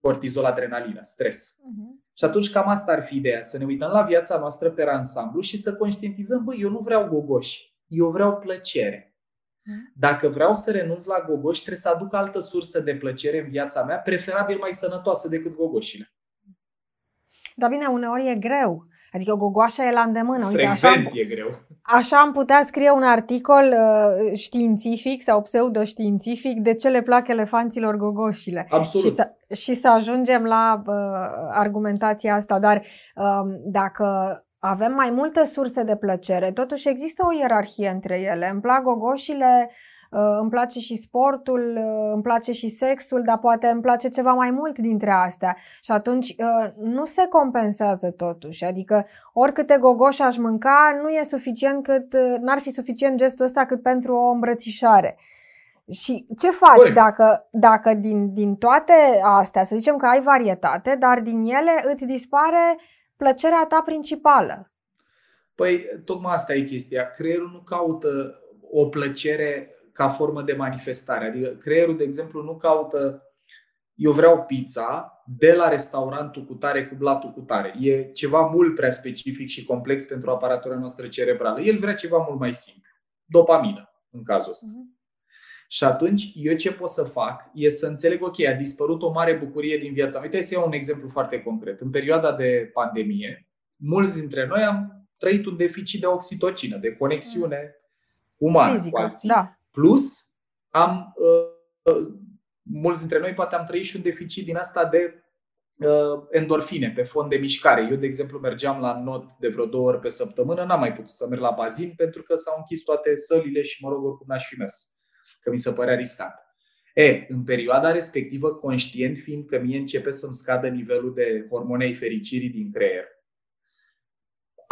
cortizol, adrenalină, stres. Uh-huh. Și atunci cam asta ar fi ideea, să ne uităm la viața noastră pe ansamblu și să conștientizăm, băi, eu nu vreau gogoși, eu vreau plăcere. Hmm. Dacă vreau să renunț la gogoși, trebuie să aduc altă sursă de plăcere în viața mea, preferabil mai sănătoasă decât gogoșile. Dar bine, uneori e greu, Adică gogoașa e la îndemână. Uite, Frecvent așa, e greu. Așa am putea scrie un articol uh, științific sau pseudoștiințific de ce le plac elefanților gogoșile. Absolut. Și să, și să ajungem la uh, argumentația asta. Dar uh, dacă avem mai multe surse de plăcere, totuși există o ierarhie între ele. Îmi plac gogoșile Uh, îmi place și sportul, uh, îmi place și sexul, dar poate îmi place ceva mai mult dintre astea. Și atunci uh, nu se compensează totuși. Adică oricâte gogoș aș mânca, nu e suficient cât, n-ar fi suficient gestul ăsta cât pentru o îmbrățișare. Și ce faci Băi. dacă, dacă din, din toate astea, să zicem că ai varietate, dar din ele îți dispare plăcerea ta principală? Păi, tocmai asta e chestia. Creierul nu caută o plăcere ca formă de manifestare. Adică creierul, de exemplu, nu caută eu vreau pizza de la restaurantul cu tare cu blatul cu tare. E ceva mult prea specific și complex pentru aparatura noastră cerebrală. El vrea ceva mult mai simplu. Dopamină, în cazul ăsta. Uh-huh. Și atunci, eu ce pot să fac e să înțeleg, ok, a dispărut o mare bucurie din viața mea. Uite, să iau un exemplu foarte concret. În perioada de pandemie, mulți dintre noi am trăit un deficit de oxitocină, de conexiune umană Fizică, cu alții. Da. Plus, am, uh, mulți dintre noi poate am trăit și un deficit din asta de uh, endorfine pe fond de mișcare. Eu, de exemplu, mergeam la not de vreo două ori pe săptămână, n-am mai putut să merg la bazin pentru că s-au închis toate sălile și, mă rog, oricum n-aș fi mers, că mi se părea riscant. E, în perioada respectivă, conștient fiind că mie începe să-mi scadă nivelul de hormonei fericirii din creier,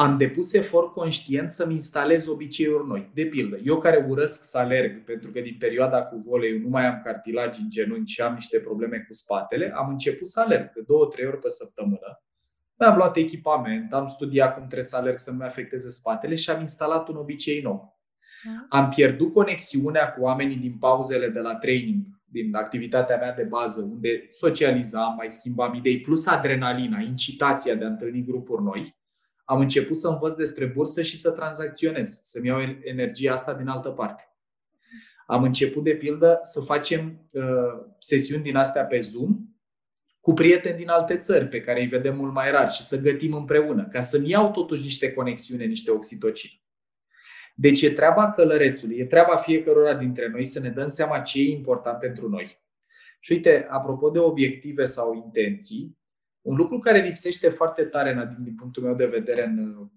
am depus efort conștient să-mi instalez obiceiuri noi. De pildă, eu care urăsc să alerg, pentru că din perioada cu volei nu mai am cartilagi în genunchi și am niște probleme cu spatele, am început să alerg de două, trei ori pe săptămână. Mi-am luat echipament, am studiat cum trebuie să alerg să nu-mi afecteze spatele și am instalat un obicei nou. Da. Am pierdut conexiunea cu oamenii din pauzele de la training, din activitatea mea de bază, unde socializam, mai schimbam idei, plus adrenalina, incitația de a întâlni grupuri noi am început să învăț despre bursă și să tranzacționez, să-mi iau energia asta din altă parte. Am început, de pildă, să facem uh, sesiuni din astea pe Zoom cu prieteni din alte țări pe care îi vedem mult mai rar și să gătim împreună, ca să-mi iau totuși niște conexiune, niște oxitocine. Deci e treaba călărețului, e treaba fiecărora dintre noi să ne dăm seama ce e important pentru noi. Și uite, apropo de obiective sau intenții, un lucru care lipsește foarte tare, Nadine, din punctul meu de vedere, în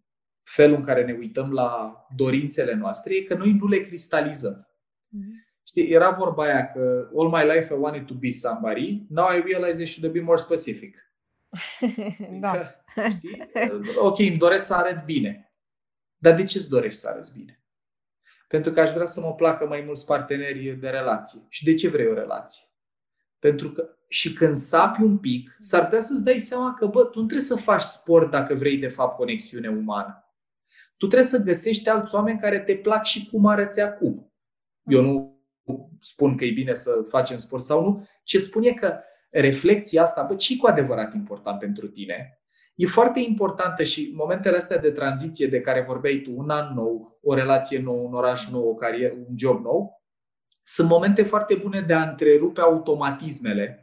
felul în care ne uităm la dorințele noastre, e că noi nu le cristalizăm. Mm-hmm. Știi, era vorba aia că all my life I wanted to be somebody, now I realize I should be more specific. da. Adică, știi? Ok, îmi doresc să arăt bine. Dar de ce îți dorești să arăți bine? Pentru că aș vrea să mă placă mai mulți parteneri de relație. Și de ce vrei o relație? Pentru că și când sapi un pic, s-ar putea să-ți dai seama că, bă, tu nu trebuie să faci sport dacă vrei, de fapt, conexiune umană. Tu trebuie să găsești alți oameni care te plac și cum arăți acum. Eu nu spun că e bine să facem sport sau nu, ce spun e că reflexia asta, bă, ce cu adevărat important pentru tine? E foarte importantă și momentele astea de tranziție de care vorbeai tu, un an nou, o relație nouă, un oraș nou, o carieră, un job nou, sunt momente foarte bune de a întrerupe automatismele.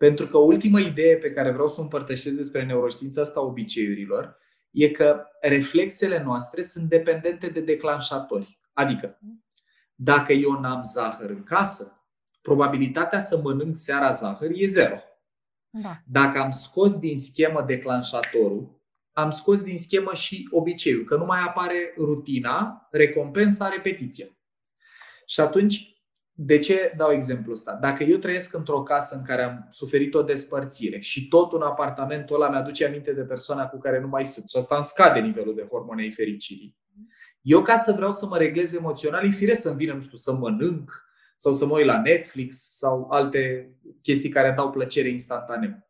Pentru că ultima idee pe care vreau să o împărtășesc despre neuroștiința asta obiceiurilor e că reflexele noastre sunt dependente de declanșatori. Adică, dacă eu n-am zahăr în casă, probabilitatea să mănânc seara zahăr e zero. Da. Dacă am scos din schemă declanșatorul, am scos din schemă și obiceiul, că nu mai apare rutina, recompensa, repetiția. Și atunci de ce dau exemplul ăsta? Dacă eu trăiesc într-o casă în care am suferit o despărțire și tot un apartamentul ăla mi-aduce aminte de persoana cu care nu mai sunt și asta îmi scade nivelul de hormonei fericirii, eu ca să vreau să mă reglez emoțional, e firesc să-mi vină, nu știu, să mănânc sau să mă uit la Netflix sau alte chestii care dau plăcere instantaneu.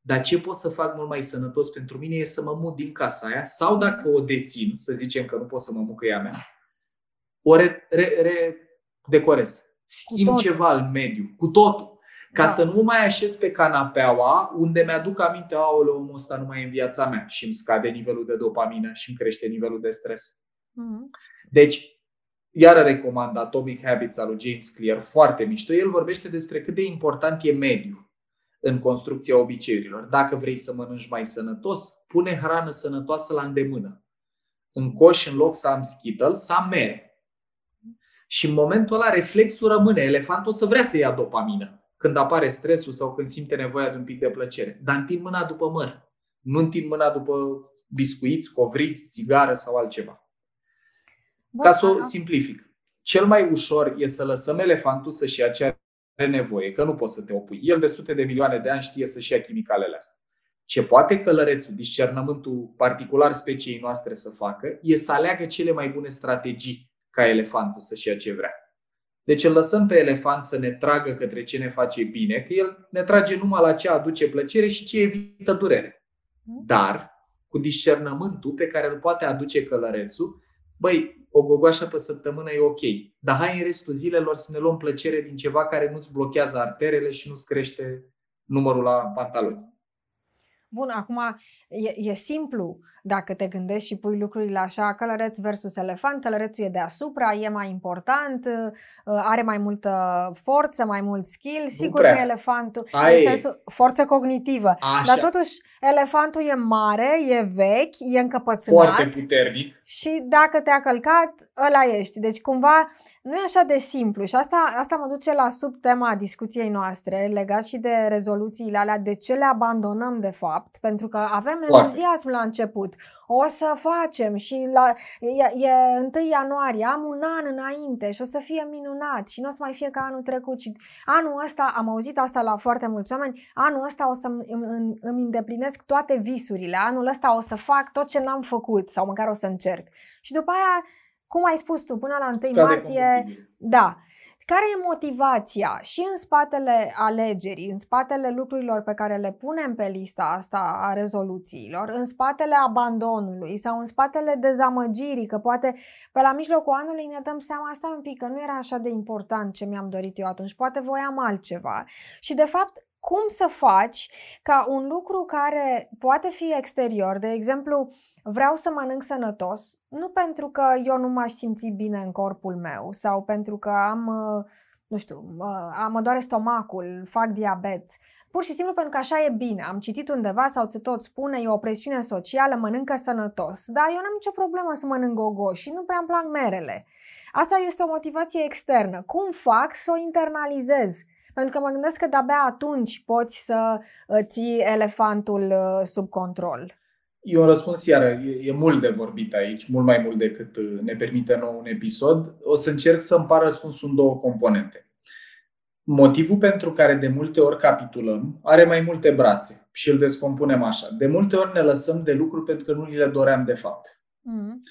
Dar ce pot să fac mult mai sănătos pentru mine e să mă mut din casa aia sau dacă o dețin, să zicem că nu pot să mă mut că e a mea, o re, re, re decorez schimb ceva în mediu, cu totul. Ca da. să nu mai așez pe canapeaua unde mi-aduc aminte, aoleu, omul ăsta nu mai e în viața mea și îmi scade nivelul de dopamină și îmi crește nivelul de stres. Mm-hmm. Deci, iar recomand Atomic Habits al lui James Clear, foarte mișto. El vorbește despre cât de important e mediul. în construcția obiceiurilor. Dacă vrei să mănânci mai sănătos, pune hrană sănătoasă la îndemână. În coș, în loc să am skittles, să am mere. Și în momentul ăla reflexul rămâne. Elefantul o să vrea să ia dopamină când apare stresul sau când simte nevoia de un pic de plăcere. Dar întind mâna după măr. Nu întind mâna după biscuiți, covrici, țigară sau altceva. Bun, Ca să o simplific. Cel mai ușor e să lăsăm elefantul să-și ia ce are nevoie, că nu poți să te opui. El de sute de milioane de ani știe să-și ia chimicalele astea. Ce poate călărețul, discernământul particular speciei noastre să facă, e să aleagă cele mai bune strategii ca elefantul să-și ia ce vrea. Deci îl lăsăm pe elefant să ne tragă către ce ne face bine, că el ne trage numai la ce aduce plăcere și ce evită durere. Dar, cu discernământul pe care îl poate aduce călărețul, băi, o gogoașă pe săptămână e ok, dar hai în restul zilelor să ne luăm plăcere din ceva care nu-ți blochează arterele și nu-ți crește numărul la pantaloni. Bun, acum e, e simplu dacă te gândești și pui lucrurile așa, călăreț versus elefant, călărețul e deasupra, e mai important, uh, are mai multă forță, mai mult skill, sigur că elefantul, Ai. în sensul, forță cognitivă, așa. dar totuși elefantul e mare, e vechi, e încăpățânat. Foarte puternic. Și dacă te-a călcat, ăla ești. Deci cumva nu e așa de simplu și asta, asta mă duce la subtema discuției noastre legat și de rezoluțiile alea, de ce le abandonăm de fapt, pentru că avem Foarte. entuziasm la început, o să facem și la, e, e 1 ianuarie, am un an înainte și o să fie minunat și nu o să mai fie ca anul trecut și anul ăsta, am auzit asta la foarte mulți oameni, anul ăsta o să îmi, îmi îndeplinesc toate visurile, anul ăsta o să fac tot ce n-am făcut sau măcar o să încerc. Și după aia cum ai spus tu, până la 1 martie, da, care e motivația și în spatele alegerii, în spatele lucrurilor pe care le punem pe lista asta a rezoluțiilor, în spatele abandonului sau în spatele dezamăgirii, că poate pe la mijlocul anului ne dăm seama asta un pic, că nu era așa de important ce mi-am dorit eu atunci, poate voiam altceva. Și de fapt cum să faci ca un lucru care poate fi exterior, de exemplu, vreau să mănânc sănătos, nu pentru că eu nu m-aș simți bine în corpul meu sau pentru că am, uh, nu știu, am mă doare stomacul, fac diabet, pur și simplu pentru că așa e bine. Am citit undeva sau ți tot spune, e o presiune socială, mănâncă sănătos. Dar eu n-am nicio problemă să mănânc gogoș și nu prea îmi plac merele. Asta este o motivație externă. Cum fac să o internalizez? Pentru că mă gândesc că de-abia atunci poți să uh, ții elefantul uh, sub control. E un răspuns, iară, e, e mult de vorbit aici, mult mai mult decât uh, ne permite nou un episod. O să încerc să împar răspunsul în două componente. Motivul pentru care de multe ori capitulăm are mai multe brațe și îl descompunem așa. De multe ori ne lăsăm de lucruri pentru că nu ni le doream de fapt. Mm.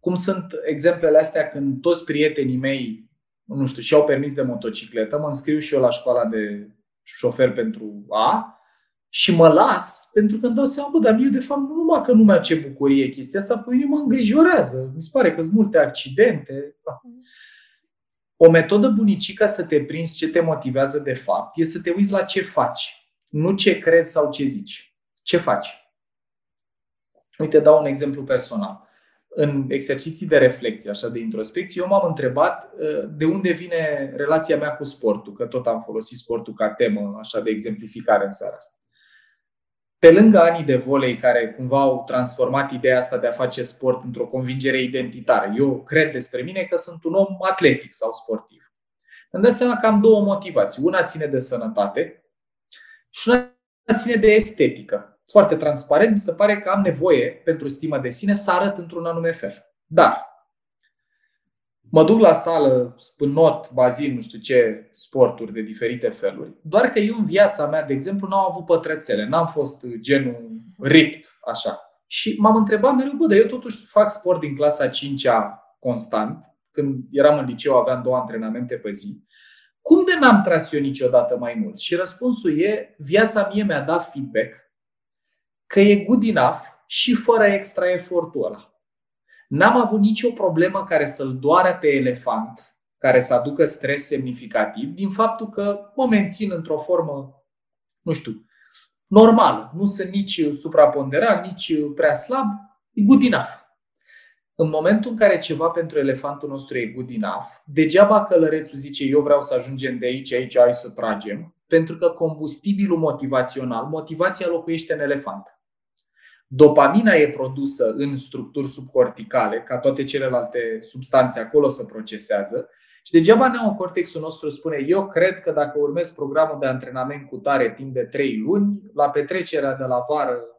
Cum sunt exemplele astea când toți prietenii mei nu știu, și-au permis de motocicletă, mă înscriu și eu la școala de șofer pentru A și mă las pentru că îmi dau seama, bă, dar mie de fapt nu numai că nu mi-a ce bucurie chestia asta, pe mine mă îngrijorează. Mi se pare că sunt multe accidente. Da. O metodă bunicică să te prinzi ce te motivează de fapt e să te uiți la ce faci, nu ce crezi sau ce zici. Ce faci? Uite, dau un exemplu personal în exerciții de reflexie, așa de introspecție, eu m-am întrebat uh, de unde vine relația mea cu sportul, că tot am folosit sportul ca temă, așa de exemplificare în seara asta. Pe lângă anii de volei care cumva au transformat ideea asta de a face sport într-o convingere identitară, eu cred despre mine că sunt un om atletic sau sportiv. Îmi dau seama că am două motivații. Una ține de sănătate și una ține de estetică foarte transparent, mi se pare că am nevoie, pentru stimă de sine, să arăt într-un anume fel. Dar mă duc la sală, spânot, bazin, nu știu ce, sporturi de diferite feluri. Doar că eu în viața mea, de exemplu, n-am avut pătrățele, n-am fost genul ripped, așa. Și m-am întrebat mereu, bă, dar eu totuși fac sport din clasa 5-a constant. Când eram în liceu aveam două antrenamente pe zi. Cum de n-am tras eu niciodată mai mult? Și răspunsul e, viața mie mi-a dat feedback că e good enough și fără extra efortul ăla. N-am avut nicio problemă care să-l doare pe elefant, care să aducă stres semnificativ, din faptul că mă mențin într-o formă, nu știu, normală. Nu sunt nici supraponderal, nici prea slab, e good enough. În momentul în care ceva pentru elefantul nostru e good enough, degeaba călărețul zice eu vreau să ajungem de aici, aici, hai să tragem, pentru că combustibilul motivațional, motivația locuiește în elefant. Dopamina e produsă în structuri subcorticale, ca toate celelalte substanțe acolo să procesează și degeaba neocortexul nostru spune eu cred că dacă urmez programul de antrenament cu tare timp de 3 luni, la petrecerea de la vară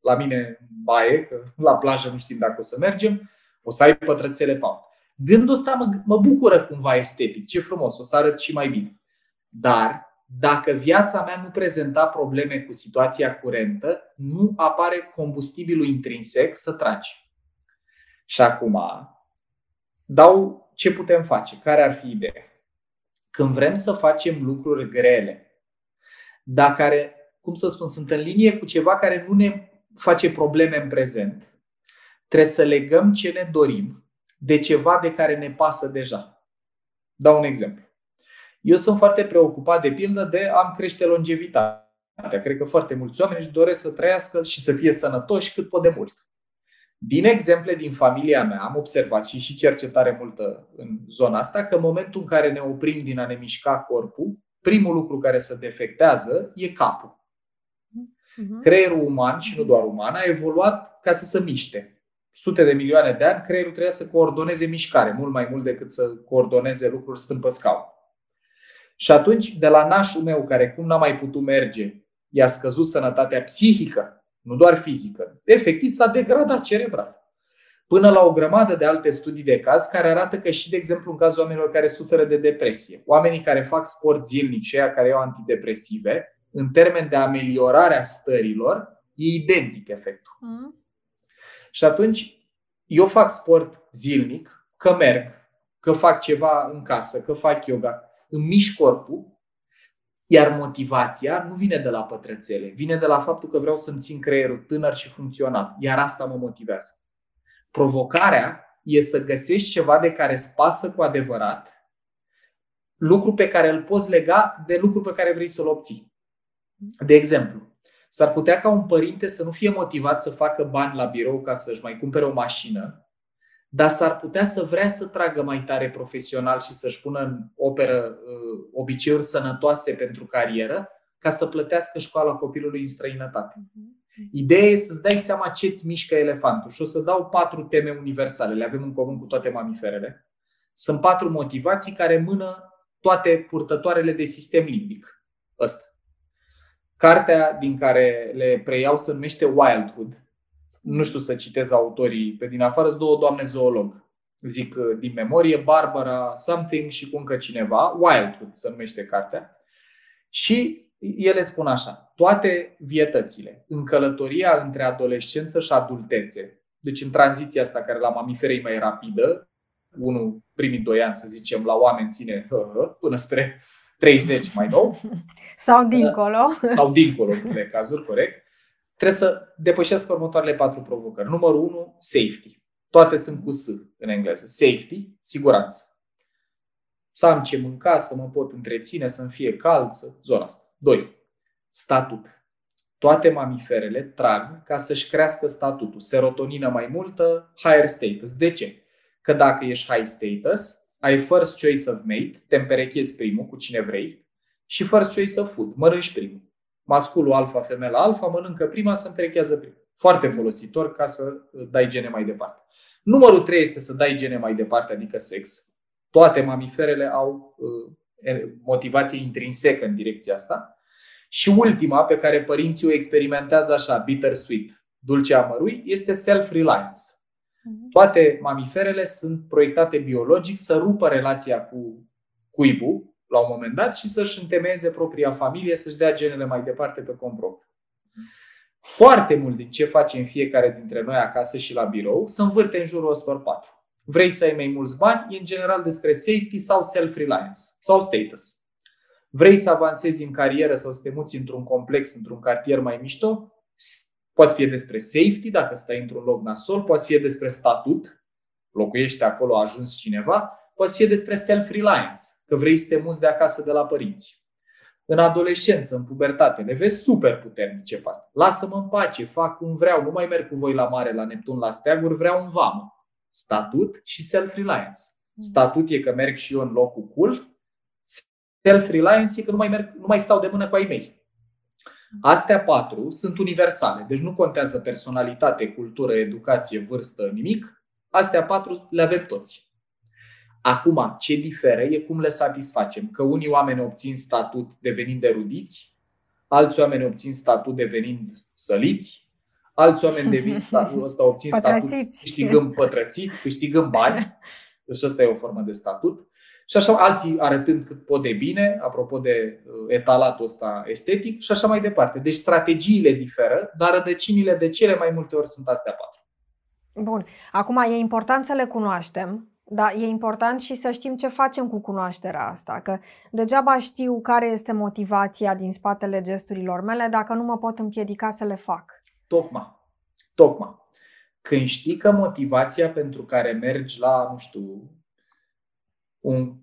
la mine baie, că la plajă nu știm dacă o să mergem, o să ai pătrățele pau. Gândul ăsta mă, mă bucură cumva estetic, ce frumos, o să arăt și mai bine. Dar dacă viața mea nu prezenta probleme cu situația curentă, nu apare combustibilul intrinsec să tragi. Și acum dau ce putem face, care ar fi ideea. Când vrem să facem lucruri grele, dar care, cum să spun, sunt în linie cu ceva care nu ne face probleme în prezent, trebuie să legăm ce ne dorim de ceva de care ne pasă deja. Dau un exemplu. Eu sunt foarte preocupat, de pildă, de am crește longevitatea. Cred că foarte mulți oameni își doresc să trăiască și să fie sănătoși cât pot de mult. Din exemple din familia mea am observat și și cercetare multă în zona asta că în momentul în care ne oprim din a ne mișca corpul, primul lucru care se defectează e capul. Uh-huh. Creierul uman și nu doar uman a evoluat ca să se miște. Sute de milioane de ani, creierul trebuia să coordoneze mișcare, mult mai mult decât să coordoneze lucruri stând pe scaun. Și atunci, de la nașul meu, care cum n-a mai putut merge, i-a scăzut sănătatea psihică, nu doar fizică, efectiv s-a degradat cerebral. Până la o grămadă de alte studii de caz care arată că și, de exemplu, în cazul oamenilor care suferă de depresie, oamenii care fac sport zilnic și aia care iau antidepresive, în termen de ameliorare a stărilor, e identic efectul. Mm. Și atunci, eu fac sport zilnic, că merg, că fac ceva în casă, că fac yoga, îmi mișc corpul, iar motivația nu vine de la pătrățele, vine de la faptul că vreau să-mi țin creierul tânăr și funcțional. Iar asta mă motivează. Provocarea e să găsești ceva de care îți pasă cu adevărat, lucru pe care îl poți lega de lucru pe care vrei să-l obții. De exemplu, s-ar putea ca un părinte să nu fie motivat să facă bani la birou ca să-și mai cumpere o mașină, dar s-ar putea să vrea să tragă mai tare profesional și să-și pună în operă uh, obiceiuri sănătoase pentru carieră, ca să plătească școala copilului în străinătate. Mhm. Ideea e să-ți dai seama ce-ți mișcă elefantul. Și o să dau patru teme universale, le avem în comun cu toate mamiferele. Sunt patru motivații care mână toate purtătoarele de sistem limbic. Ăsta. Cartea din care le preiau se numește Wildhood. Nu știu să citez autorii pe din afară, sunt două doamne zoolog. Zic uh, din memorie, Barbara something și cu încă cineva. Wildhood se numește cartea. Și ele spun așa, toate vietățile, în călătoria între adolescență și adultețe, deci în tranziția asta care la mamiferei mai rapidă, unul primii doi ani, să zicem, la oameni ține hă, hă, până spre 30 mai nou. Sau dincolo. Sau dincolo, în unele cazuri, corect. Trebuie să depășesc următoarele patru provocări. Numărul 1, safety. Toate sunt cu S în engleză. Safety, siguranță. Să am ce mânca, să mă pot întreține, să-mi fie cald, să... zona asta. 2. Statut. Toate mamiferele trag ca să-și crească statutul. Serotonină mai multă, higher status. De ce? Că dacă ești high status, ai first choice of mate, te împerechezi primul cu cine vrei, și first choice of food, mănânci primul. Masculul alfa, femela alfa, mănâncă prima, se împerechează primul. Foarte folositor ca să dai gene mai departe. Numărul 3 este să dai gene mai departe, adică sex. Toate mamiferele au uh, motivație intrinsecă în direcția asta. Și ultima, pe care părinții o experimentează așa, bittersweet, dulce amărui, este self-reliance. Mhm. Toate mamiferele sunt proiectate biologic să rupă relația cu cuibul la un moment dat și să-și întemeieze propria familie, să-și dea genele mai departe pe cont Foarte mult din ce facem fiecare dintre noi acasă și la birou să învârte în jurul ăstor patru. Vrei să ai mai mulți bani, e în general despre safety sau self-reliance sau status. Vrei să avansezi în carieră sau să te muți într-un complex, într-un cartier mai mișto, Poate fi despre safety, dacă stai într-un loc nasol, poate fi despre statut, locuiește acolo, a ajuns cineva, poate fi despre self-reliance, că vrei să te muți de acasă de la părinți. În adolescență, în pubertate, le vezi super puternice pe asta. Lasă-mă în pace, fac cum vreau, nu mai merg cu voi la mare, la Neptun, la steaguri, vreau un vamă. statut și self-reliance. Mm. Statut e că merg și eu în locul cool, self-reliance e că nu mai, merg, nu mai stau de mână cu ai mei. Astea patru sunt universale, deci nu contează personalitate, cultură, educație, vârstă, nimic. Astea patru le avem toți. Acum, ce diferă e cum le satisfacem. Că unii oameni obțin statut devenind erudiți, alți oameni obțin statut devenind săliți, alți oameni devin statut, ăsta obțin statut câștigând pătrățiți, câștigând bani. Deci asta e o formă de statut. Și așa alții arătând cât pot de bine, apropo de uh, etalatul ăsta estetic și așa mai departe. Deci strategiile diferă, dar rădăcinile de cele mai multe ori sunt astea patru. Bun. Acum e important să le cunoaștem, dar e important și să știm ce facem cu cunoașterea asta, că degeaba știu care este motivația din spatele gesturilor mele dacă nu mă pot împiedica să le fac. Tocmai. Tocmai. Când știi că motivația pentru care mergi la, nu știu, un,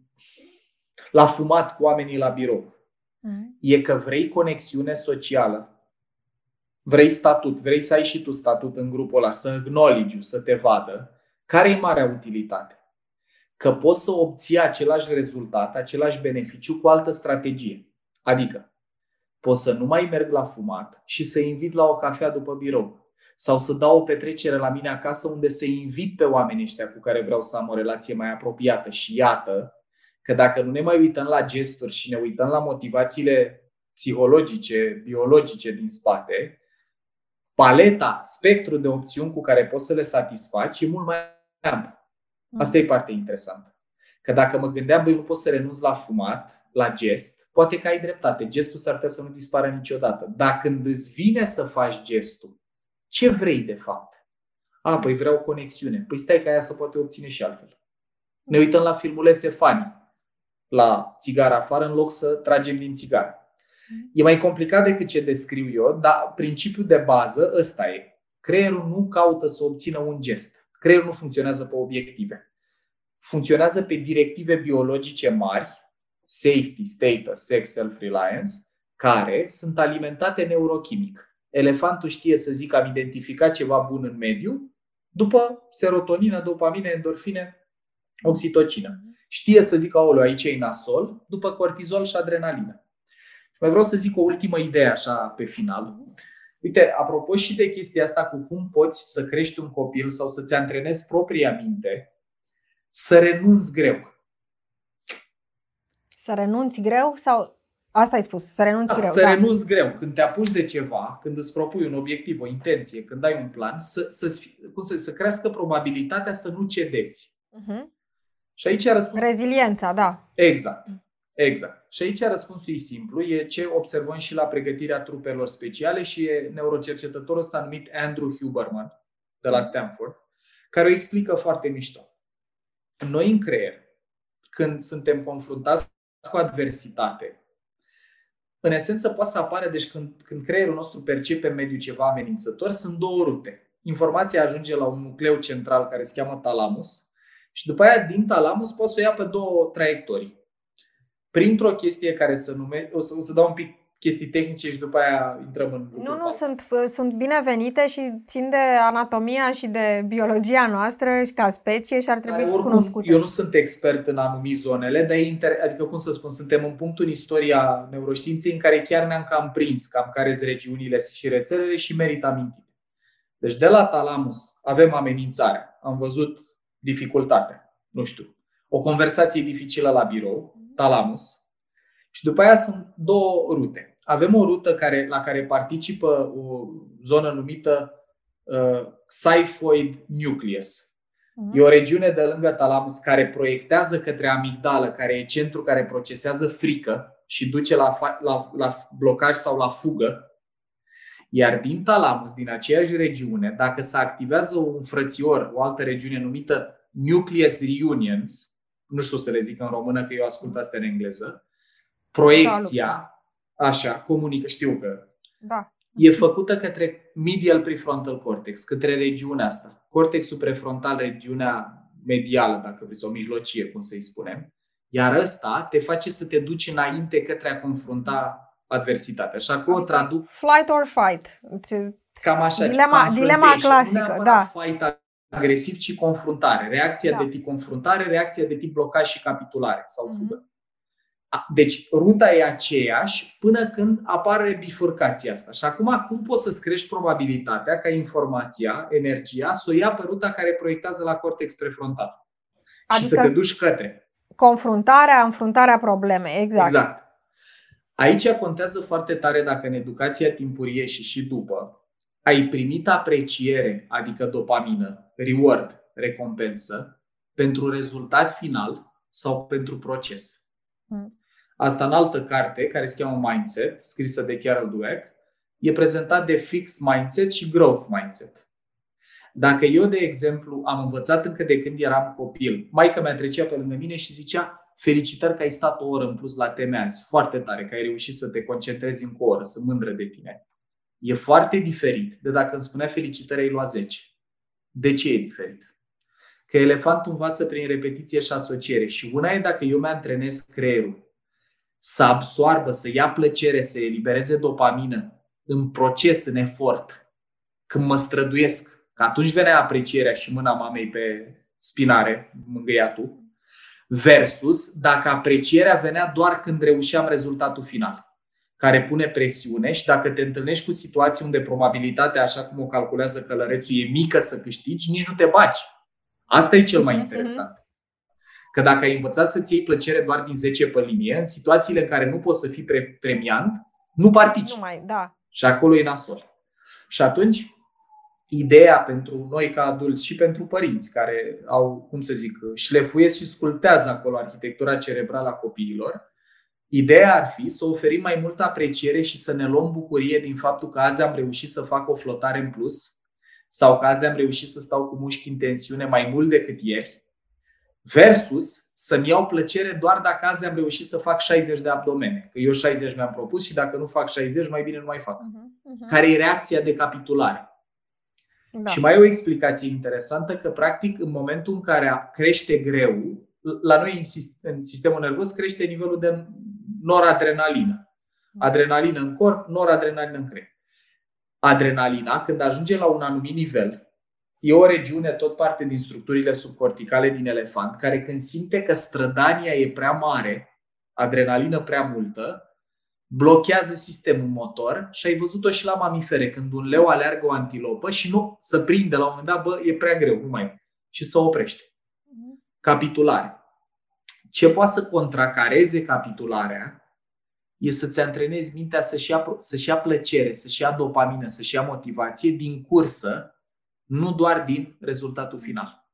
la fumat cu oamenii la birou, mm. e că vrei conexiune socială, vrei statut, vrei să ai și tu statut în grupul ăla, să acknowledge să te vadă, care e marea utilitate? Că poți să obții același rezultat, același beneficiu cu altă strategie. Adică, pot să nu mai merg la fumat și să invit la o cafea după birou. Sau să dau o petrecere la mine acasă unde să invit pe oamenii ăștia cu care vreau să am o relație mai apropiată. Și iată că dacă nu ne mai uităm la gesturi și ne uităm la motivațiile psihologice, biologice din spate, paleta, spectrul de opțiuni cu care poți să le satisfaci e mult mai amplu. Asta e partea interesantă. Că dacă mă gândeam, băi, nu pot să renunț la fumat, la gest, poate că ai dreptate. Gestul s-ar putea să nu dispară niciodată. Dar când îți vine să faci gestul, ce vrei de fapt? A, păi vreau conexiune. Păi stai că aia să poate obține și altfel. Ne uităm la filmulețe fani, la țigara afară, în loc să tragem din țigară. E mai complicat decât ce descriu eu, dar principiul de bază ăsta e. Creierul nu caută să obțină un gest. Creierul nu funcționează pe obiective. Funcționează pe directive biologice mari, safety, status, sex, self-reliance, care sunt alimentate neurochimic. Elefantul știe să zic am identificat ceva bun în mediu, după serotonină, dopamine, endorfine, oxitocină. Știe să zic, aoleu, aici e nasol, după cortizol și adrenalină. Și mai vreau să zic o ultimă idee așa pe final. Uite, apropo și de chestia asta cu cum poți să crești un copil sau să-ți antrenezi propria minte, să renunți greu. Să renunți greu sau Asta ai spus, să renunți da, greu. Să da. renunți greu. Când te apuci de ceva, când îți propui un obiectiv, o intenție, când ai un plan, să, să, cum să, să crească probabilitatea să nu cedezi. Uh-huh. Și aici răspunsul... Reziliența, da. Exact. Exact. Și aici răspunsul e simplu, e ce observăm și la pregătirea trupelor speciale și e neurocercetătorul ăsta numit Andrew Huberman de la Stanford, care o explică foarte mișto. Noi în creier, când suntem confruntați cu adversitate, în esență poate să apară, deci când, când creierul nostru percepe mediul ceva amenințător, sunt două rute. Informația ajunge la un nucleu central care se cheamă talamus și după aia din talamus poți să o ia pe două traiectorii. Printr-o chestie care se numește, o să, o să dau un pic chestii tehnice și după aia intrăm în Nu, nu, sunt, sunt binevenite și țin de anatomia și de biologia noastră și ca specie și ar trebui să cunoscute. Eu nu sunt expert în a numi zonele, dar e inter... adică cum să spun, suntem în punctul în istoria neuroștiinței în care chiar ne-am cam prins cam care sunt regiunile și rețelele și merită amintit. Deci de la talamus avem amenințarea, am văzut dificultatea, nu știu, o conversație dificilă la birou, talamus, și după aia sunt două rute. Avem o rută care, la care participă o zonă numită uh, xiphoid nucleus. Uh-huh. E o regiune de lângă talamus care proiectează către amigdală, care e centru care procesează frică și duce la, la, la blocaj sau la fugă. Iar din talamus, din aceeași regiune, dacă se activează un frățior, o altă regiune numită nucleus reunions, nu știu să le zic în română că eu ascult asta în engleză, proiecția, așa, comunică, știu că da. e făcută către medial prefrontal cortex, către regiunea asta. Cortexul prefrontal, regiunea medială, dacă vreți, sau mijlocie, cum să-i spunem. Iar ăsta te face să te duci înainte către a confrunta adversitatea. Așa că o traduc... Flight or fight. Cam așa. Dilema, dilema clasică, da. Fight agresiv, ci confruntare. Reacția Da. de tip confruntare, reacția de tip blocaj și capitulare sau Mhm. fugă. A- Deci, ruta e aceeași până când apare bifurcația asta. Și acum, cum poți să-ți crești probabilitatea ca informația, energia, să o ia pe ruta care proiectează la cortex prefrontal? Și să te Adică duci către. confruntarea, înfruntarea problemei, exact. Exact. Aici contează foarte tare dacă în educația timpurie și și după ai primit apreciere, adică dopamină, reward, recompensă, pentru rezultat final sau pentru proces. Mm. Asta în altă carte, care se cheamă Mindset, scrisă de Carol Dweck, e prezentat de fixed mindset și growth mindset. Dacă eu, de exemplu, am învățat încă de când eram copil, maica mea trecea pe lângă mine și zicea felicitări că ai stat o oră în plus la teme azi, foarte tare, că ai reușit să te concentrezi încă o oră, sunt mândră de tine. E foarte diferit de dacă îmi spunea felicitări ai luat 10. De ce e diferit? Că elefantul învață prin repetiție și asociere. Și una e dacă eu mi-antrenez creierul. Să absoarbă, să ia plăcere, să elibereze dopamină în proces, în efort, când mă străduiesc, că atunci venea aprecierea și mâna mamei pe spinare, mângâiatul, versus dacă aprecierea venea doar când reușeam rezultatul final, care pune presiune și dacă te întâlnești cu situații unde probabilitatea, așa cum o calculează călărețul, e mică să câștigi, nici nu te bagi. Asta e cel mai Mhm, interesant. Că dacă ai învățat să-ți iei plăcere doar din 10 pe linie, în situațiile în care nu poți să fii pre- premiant, nu participi. Nu mai, da. Și acolo e nasol. Și atunci, ideea pentru noi ca adulți și pentru părinți care au, cum să zic, șlefuiesc și sculptează acolo arhitectura cerebrală a copiilor, ideea ar fi să oferim mai multă apreciere și să ne luăm bucurie din faptul că azi am reușit să fac o flotare în plus sau că azi am reușit să stau cu mușchi în tensiune mai mult decât ieri, versus să-mi iau plăcere doar dacă azi am reușit să fac 60 de abdomene. Că eu 60 mi-am propus și dacă nu fac 60, mai bine nu mai fac. Mhm, mhm. Care e reacția de capitulare? Da. Și mai e o explicație interesantă că, practic, în momentul în care crește greu, la noi în sis- în sistemul nervos crește nivelul de noradrenalină. Adrenalină în corp, noradrenalină în creier. Adrenalina, când ajunge la un anumit nivel, e o regiune tot parte din structurile subcorticale din elefant, care când simte că strădania e prea mare, adrenalină prea multă, blochează sistemul motor și ai văzut-o și la mamifere, când un leu aleargă o antilopă și nu să prinde la un moment dat, bă, e prea greu, nu mai și să oprește. Mhm. Capitulare. Ce poate să contracareze capitularea e să-ți antrenezi mintea să-și ia, să-și ia plăcere, să-și ia dopamină, să-și ia motivație din cursă, nu doar din rezultatul final.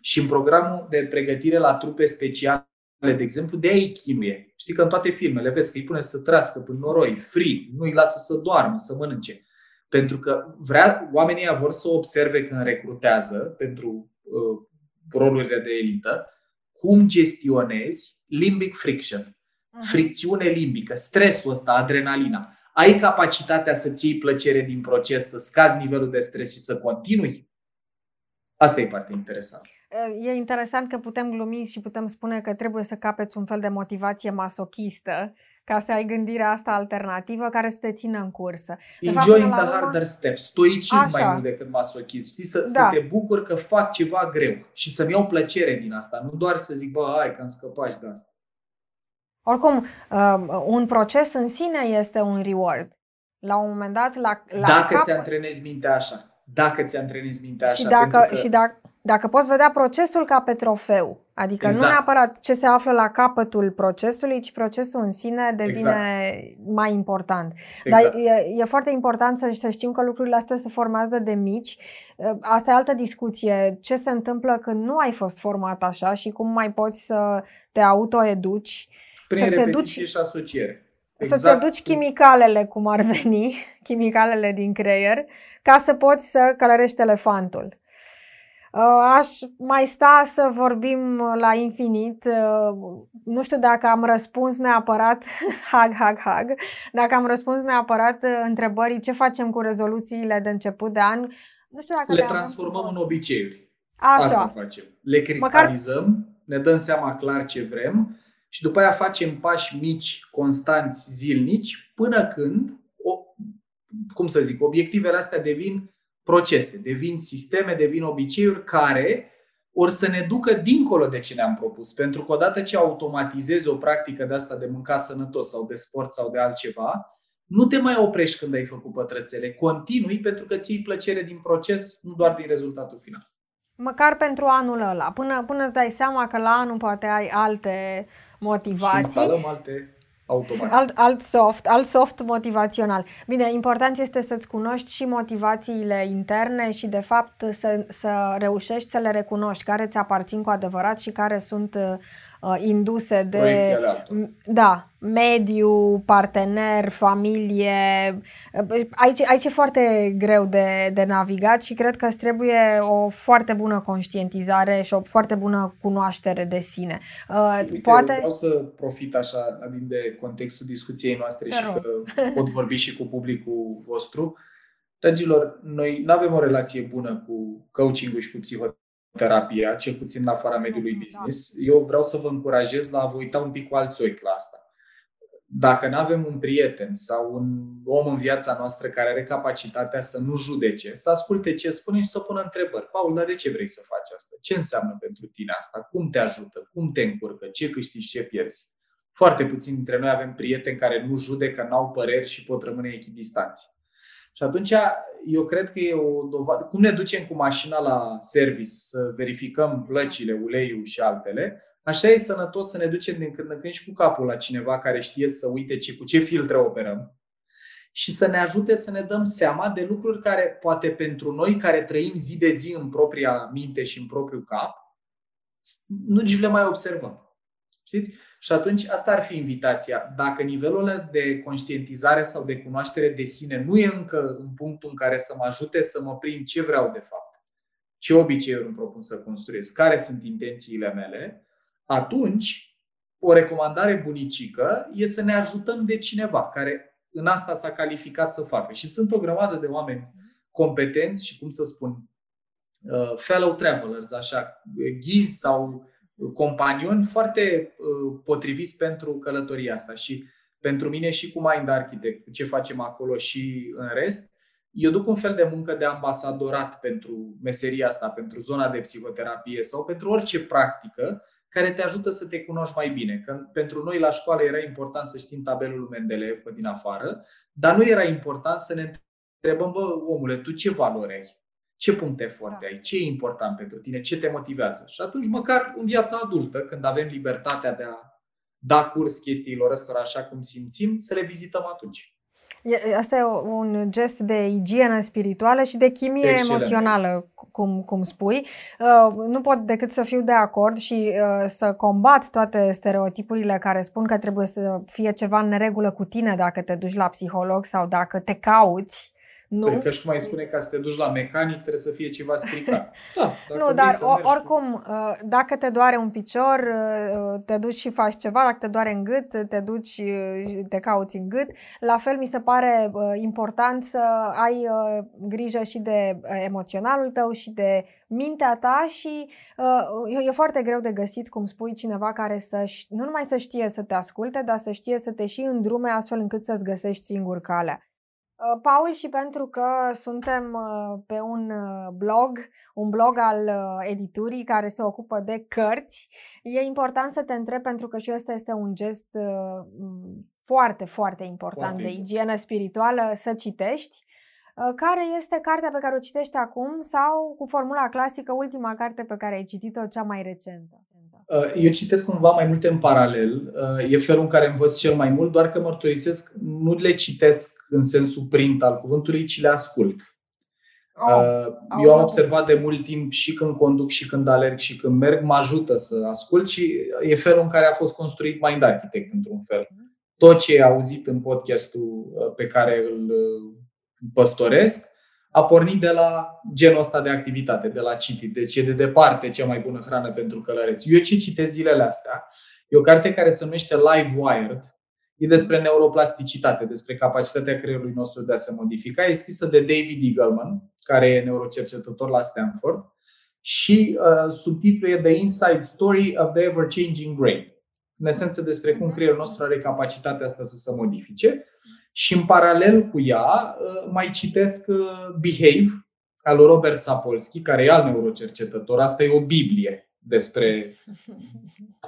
Și în programul de pregătire la trupe speciale, de exemplu, de aia îi chinuie. Știi că în toate filmele vezi că îi pune să trăscă până noroi, frig, nu îi lasă să doarmă, să mănânce. Pentru că vrea, oamenii ăia vor să observe când recrutează pentru uh, rolurile de elită, cum gestionezi limbic friction, Mhm. Fricțiune limbică, stresul ăsta, adrenalina. Ai capacitatea să-ți iei plăcere din proces, să scazi nivelul de stres și să continui? Asta e partea interesantă. E interesant că putem glumi și putem spune că trebuie să capeți un fel de motivație masochistă ca să ai gândirea asta alternativă care să te țină în cursă. De fapt, Enjoying până the la urmă- harder steps, stoicism Așa. mai mult decât masochism. Știi, să, să Da. te bucur că fac ceva greu și să-mi iau plăcere din asta, nu doar să zic, bă, hai că am scăpat și de asta. Oricum, uh, un proces în sine este un reward. La un moment dat, la, la dacă cap... ți antrenezi mintea așa, dacă ți antrenezi mintea așa. și dacă, pentru că, și dacă, dacă poți vedea procesul ca pe trofeu, adică nu Exact. neapărat ce se află la capătul procesului, ci procesul în sine devine mai important. exact. Dar e, e foarte important să, să știm că lucrurile astea se formează de mici. Asta e altă discuție. Ce se întâmplă când nu ai fost format așa și cum mai poți să te autoeduci, Prin să-ți repetiție educi, și asociere. să-ți educi chimicalele, cum ar veni, chimicalele din creier, ca să poți să călărești elefantul. Uh, Aș mai sta să vorbim la infinit. Uh, Nu știu dacă am răspuns neapărat, hag, hag, hag, dacă am răspuns neapărat uh, întrebării ce facem cu rezoluțiile de început de an. Nu știu dacă Le le-am transformăm în obiceiuri. Așa. Asta facem. Le cristalizăm, ne dăm seama clar ce vrem și după aia facem pași mici, constanți, zilnici, până când, o, cum să zic, obiectivele astea devin procese, devin sisteme, devin obiceiuri care or să ne ducă dincolo de ce ne-am propus. Pentru că odată ce automatizezi o practică de asta de mânca sănătos sau de sport sau de altceva, nu te mai oprești când ai făcut pătrățele. Continui pentru că ții plăcere din proces, nu doar din rezultatul final. Măcar pentru anul ăla, până, până îți dai seama că la anul poate ai alte motivații. Și instalăm alte automat. Alt, alt soft, alt soft motivațional. Bine, important este să-ți cunoști și motivațiile interne și, de fapt, să, să reușești să le recunoști care ți aparțin cu adevărat și care sunt uh, induse de. Da, mediu, partener, familie. Aici, aici e foarte greu de, de navigat și cred că îți trebuie o foarte bună conștientizare și o foarte bună cunoaștere de sine. Uh, uite, Poate... Vreau să profit așa din de contextul discuției noastre Te și rog. că pot vorbi și cu publicul vostru. Dragilor, noi nu avem o relație bună cu coaching și cu psihoterapia, cel puțin în afara mediului da. business. Da. Eu vreau să vă încurajez la a vă uita un pic cu alți ochi la asta dacă nu avem un prieten sau un om în viața noastră care are capacitatea să nu judece, să asculte ce spune și să pună întrebări. Paul, dar de ce vrei să faci asta? Ce înseamnă pentru tine asta? Cum te ajută? Cum te încurcă? Ce câștigi? Ce pierzi? Foarte puțin dintre noi avem prieteni care nu judecă, n-au păreri și pot rămâne echidistanți. Și atunci eu cred că e o dovadă. Cum ne ducem cu mașina la service să verificăm plăcile, uleiul și altele, așa e sănătos să ne ducem din când în când și cu capul la cineva care știe să uite ce, cu ce filtre operăm și să ne ajute să ne dăm seama de lucruri care poate pentru noi care trăim zi de zi în propria minte și în propriul cap, nu nici le mai observăm. Știți? Și atunci asta ar fi invitația. Dacă nivelul de conștientizare sau de cunoaștere de sine nu e încă în punctul în care să mă ajute să mă prind ce vreau de fapt, ce obiceiuri îmi propun să construiesc, care sunt intențiile mele, atunci o recomandare bunicică e să ne ajutăm de cineva care în asta s-a calificat să facă. Și sunt o grămadă de oameni competenți și, cum să spun, uh, fellow travelers, așa, ghizi sau companioni foarte uh, potriviți pentru călătoria asta. Și pentru mine și cu Mind Architect, ce facem acolo și în rest, eu duc un fel de muncă de ambasadorat pentru meseria asta, pentru zona de psihoterapie sau pentru orice practică care te ajută să te cunoști mai bine. Că pentru noi la școală era important să știm tabelul Mendeleev pe din afară, dar nu era important să ne întrebăm, bă, omule, tu ce valori ai? Ce puncte forte ai? Ce e important pentru tine? Ce te motivează? Și atunci, măcar în viața adultă, când avem libertatea de a da curs chestiilor ăstora așa cum simțim, să le vizităm atunci. Asta e un gest de igienă spirituală și de chimie Excelent. emoțională, cum, cum spui. Uh, nu pot decât să fiu de acord și uh, să combat toate stereotipurile care spun că trebuie să fie ceva în neregulă cu tine dacă te duci la psiholog sau dacă te cauți nu. Păi că și cum ai spune ca să te duci la mecanic trebuie să fie ceva stricat. Da, nu, dar oricum, cu... Uh, dacă te doare un picior, uh, te duci și faci ceva, dacă te doare în gât, te duci și te cauți în gât. La fel mi se pare uh, important să ai grijă și de emoționalul tău și de mintea ta și uh, e foarte greu de găsit, cum spui, cineva care să nu numai să știe să te asculte, dar să știe să te și îndrume astfel încât să-ți găsești singur calea. Uh, Paul, și pentru că suntem uh, pe un uh, blog, un blog al editurii care se ocupă de cărți, e important să te întreb pentru că și ăsta este un gest foarte, foarte important foarte de igienă spirituală să citești. Care este cartea pe care o citești acum sau cu formula clasică ultima carte pe care ai citit-o, cea mai recentă? Uh, eu citesc cumva mai multe în paralel. Uh, e felul în care învăț cel mai mult, doar că mărturisesc, nu le citesc în sensul print al cuvântului, ci le ascult. Oh, eu am observat de mult timp și când conduc, și când alerg, și când merg, mă ajută să ascult și e felul în care a fost construit Mind Architect, într-un fel. Tot ce ai auzit în podcastul pe care îl păstoresc, a pornit de la genul ăsta de activitate, de la citit. Deci e de departe cea mai bună hrană pentru călăreți. Eu ce citesc zilele astea? E o carte care se numește Live Wired. E despre neuroplasticitate, despre capacitatea creierului nostru de a se modifica. E scrisă de David Eagleman, care e neurocercetător la Stanford. Și uh, subtitlul e The Inside Story of the Ever-Changing Brain. În esență despre cum creierul nostru are capacitatea asta să se modifice. Și în paralel cu ea uh, mai citesc uh, Behave, al lui Robert Sapolsky, care e alt neurocercetător. Asta e o Biblie despre,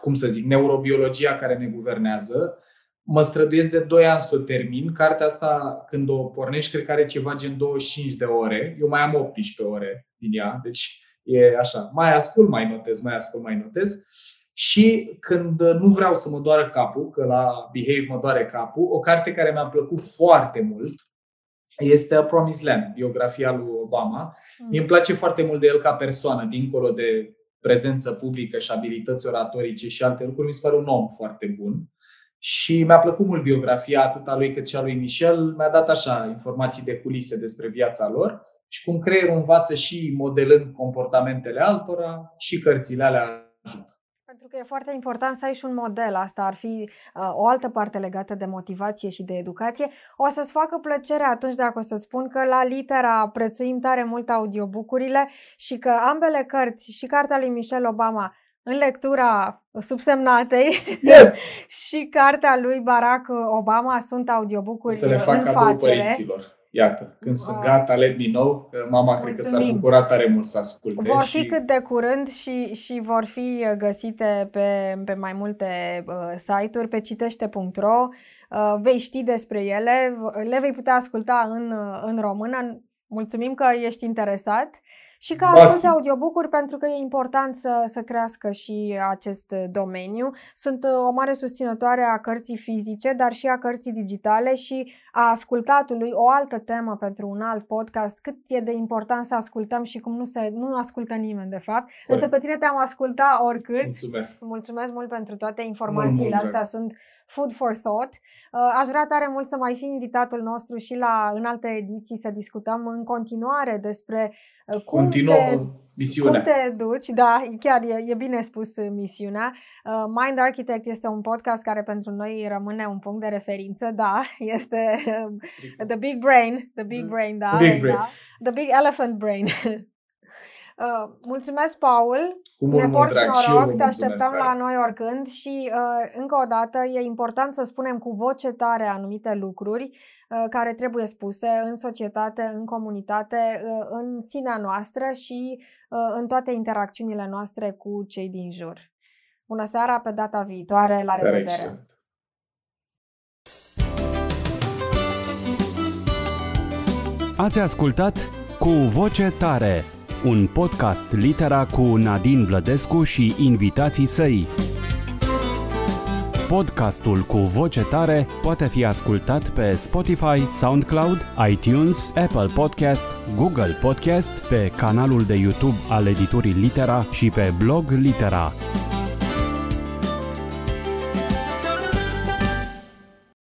cum să zic, neurobiologia care ne guvernează. Mă străduiesc de 2 ani să o termin. Cartea asta, când o pornești, cred că are ceva gen 25 de ore. Eu mai am 18 ore din ea, deci e așa. Mai ascult, mai notez, mai ascult, mai notez. Și când nu vreau să mă doară capul, că la Behave mă doare capul, o carte care mi-a plăcut foarte mult este A Promised Land, biografia lui Obama. Mm. Mie îmi place foarte mult de el ca persoană, dincolo de prezență publică și abilități oratorice și alte lucruri. Mi se pare un om foarte bun. Și mi-a plăcut mult biografia atât a lui cât și a lui Michel. Mi-a dat așa informații de culise despre viața lor și cum creierul învață și modelând comportamentele altora și cărțile alea ajută. Pentru că e foarte important să ai și un model. Asta ar fi uh, o altă parte legată de motivație și de educație. O să-ți facă plăcere atunci dacă o să-ți spun că la Litera prețuim tare mult audiobucurile și că ambele cărți, și cartea lui Michelle Obama, în lectura subsemnatei yes. și cartea lui Barack Obama sunt audiobookuri să le fac în facere. Părinților. Iată, când wow. sunt gata, let me know. Mama Mulțumim. cred că s-ar bucura tare mult să asculte. Vor fi și... cât de curând și, și vor fi găsite pe, pe mai multe uh, site-uri, pe citește.ro. Uh, vei ști despre ele, le vei putea asculta în, uh, în română. Mulțumim că ești interesat. Și că asculti audiobook-uri pentru că e important să, să crească și acest domeniu. Sunt uh, o mare susținătoare a cărții fizice, dar și a cărții digitale și a ascultatului, o altă temă pentru un alt podcast, cât e de important să ascultăm și cum nu, se, nu ascultă nimeni, de fapt. Corect. Însă pe tine te-am ascultat oricât. Mulțumesc! Mulțumesc mult pentru toate informațiile mult, astea. Sunt food for thought. Uh, aș vrea tare mult să mai fi invitatul nostru și la în alte ediții să discutăm în continuare despre uh, cum Continuă te, misiunea. cum te duci. Da, chiar e, e bine spus uh, misiunea. Mind Architect este un podcast care pentru noi rămâne un punct de referință. Da, este The Big Brain. The Big Brain, da. The Big Brain. Da, the Big Elephant Brain. Uh, mulțumesc, Paul. Cu mult, ne porți noroc, te așteptăm la noi oricând și uh, încă o dată e important să spunem cu voce tare anumite lucruri uh, care trebuie spuse în societate, în comunitate, uh, în sinea noastră și uh, în toate interacțiunile noastre cu cei din jur. Bună seara, pe data viitoare, la Seara revedere! Ați ascultat Cu Voce Tare un podcast litera cu Nadine Vlădescu și invitații săi. Podcastul cu voce tare poate fi ascultat pe Spotify, SoundCloud, iTunes, Apple Podcast, Google Podcast, pe canalul de YouTube al editurii Litera și pe blog Litera.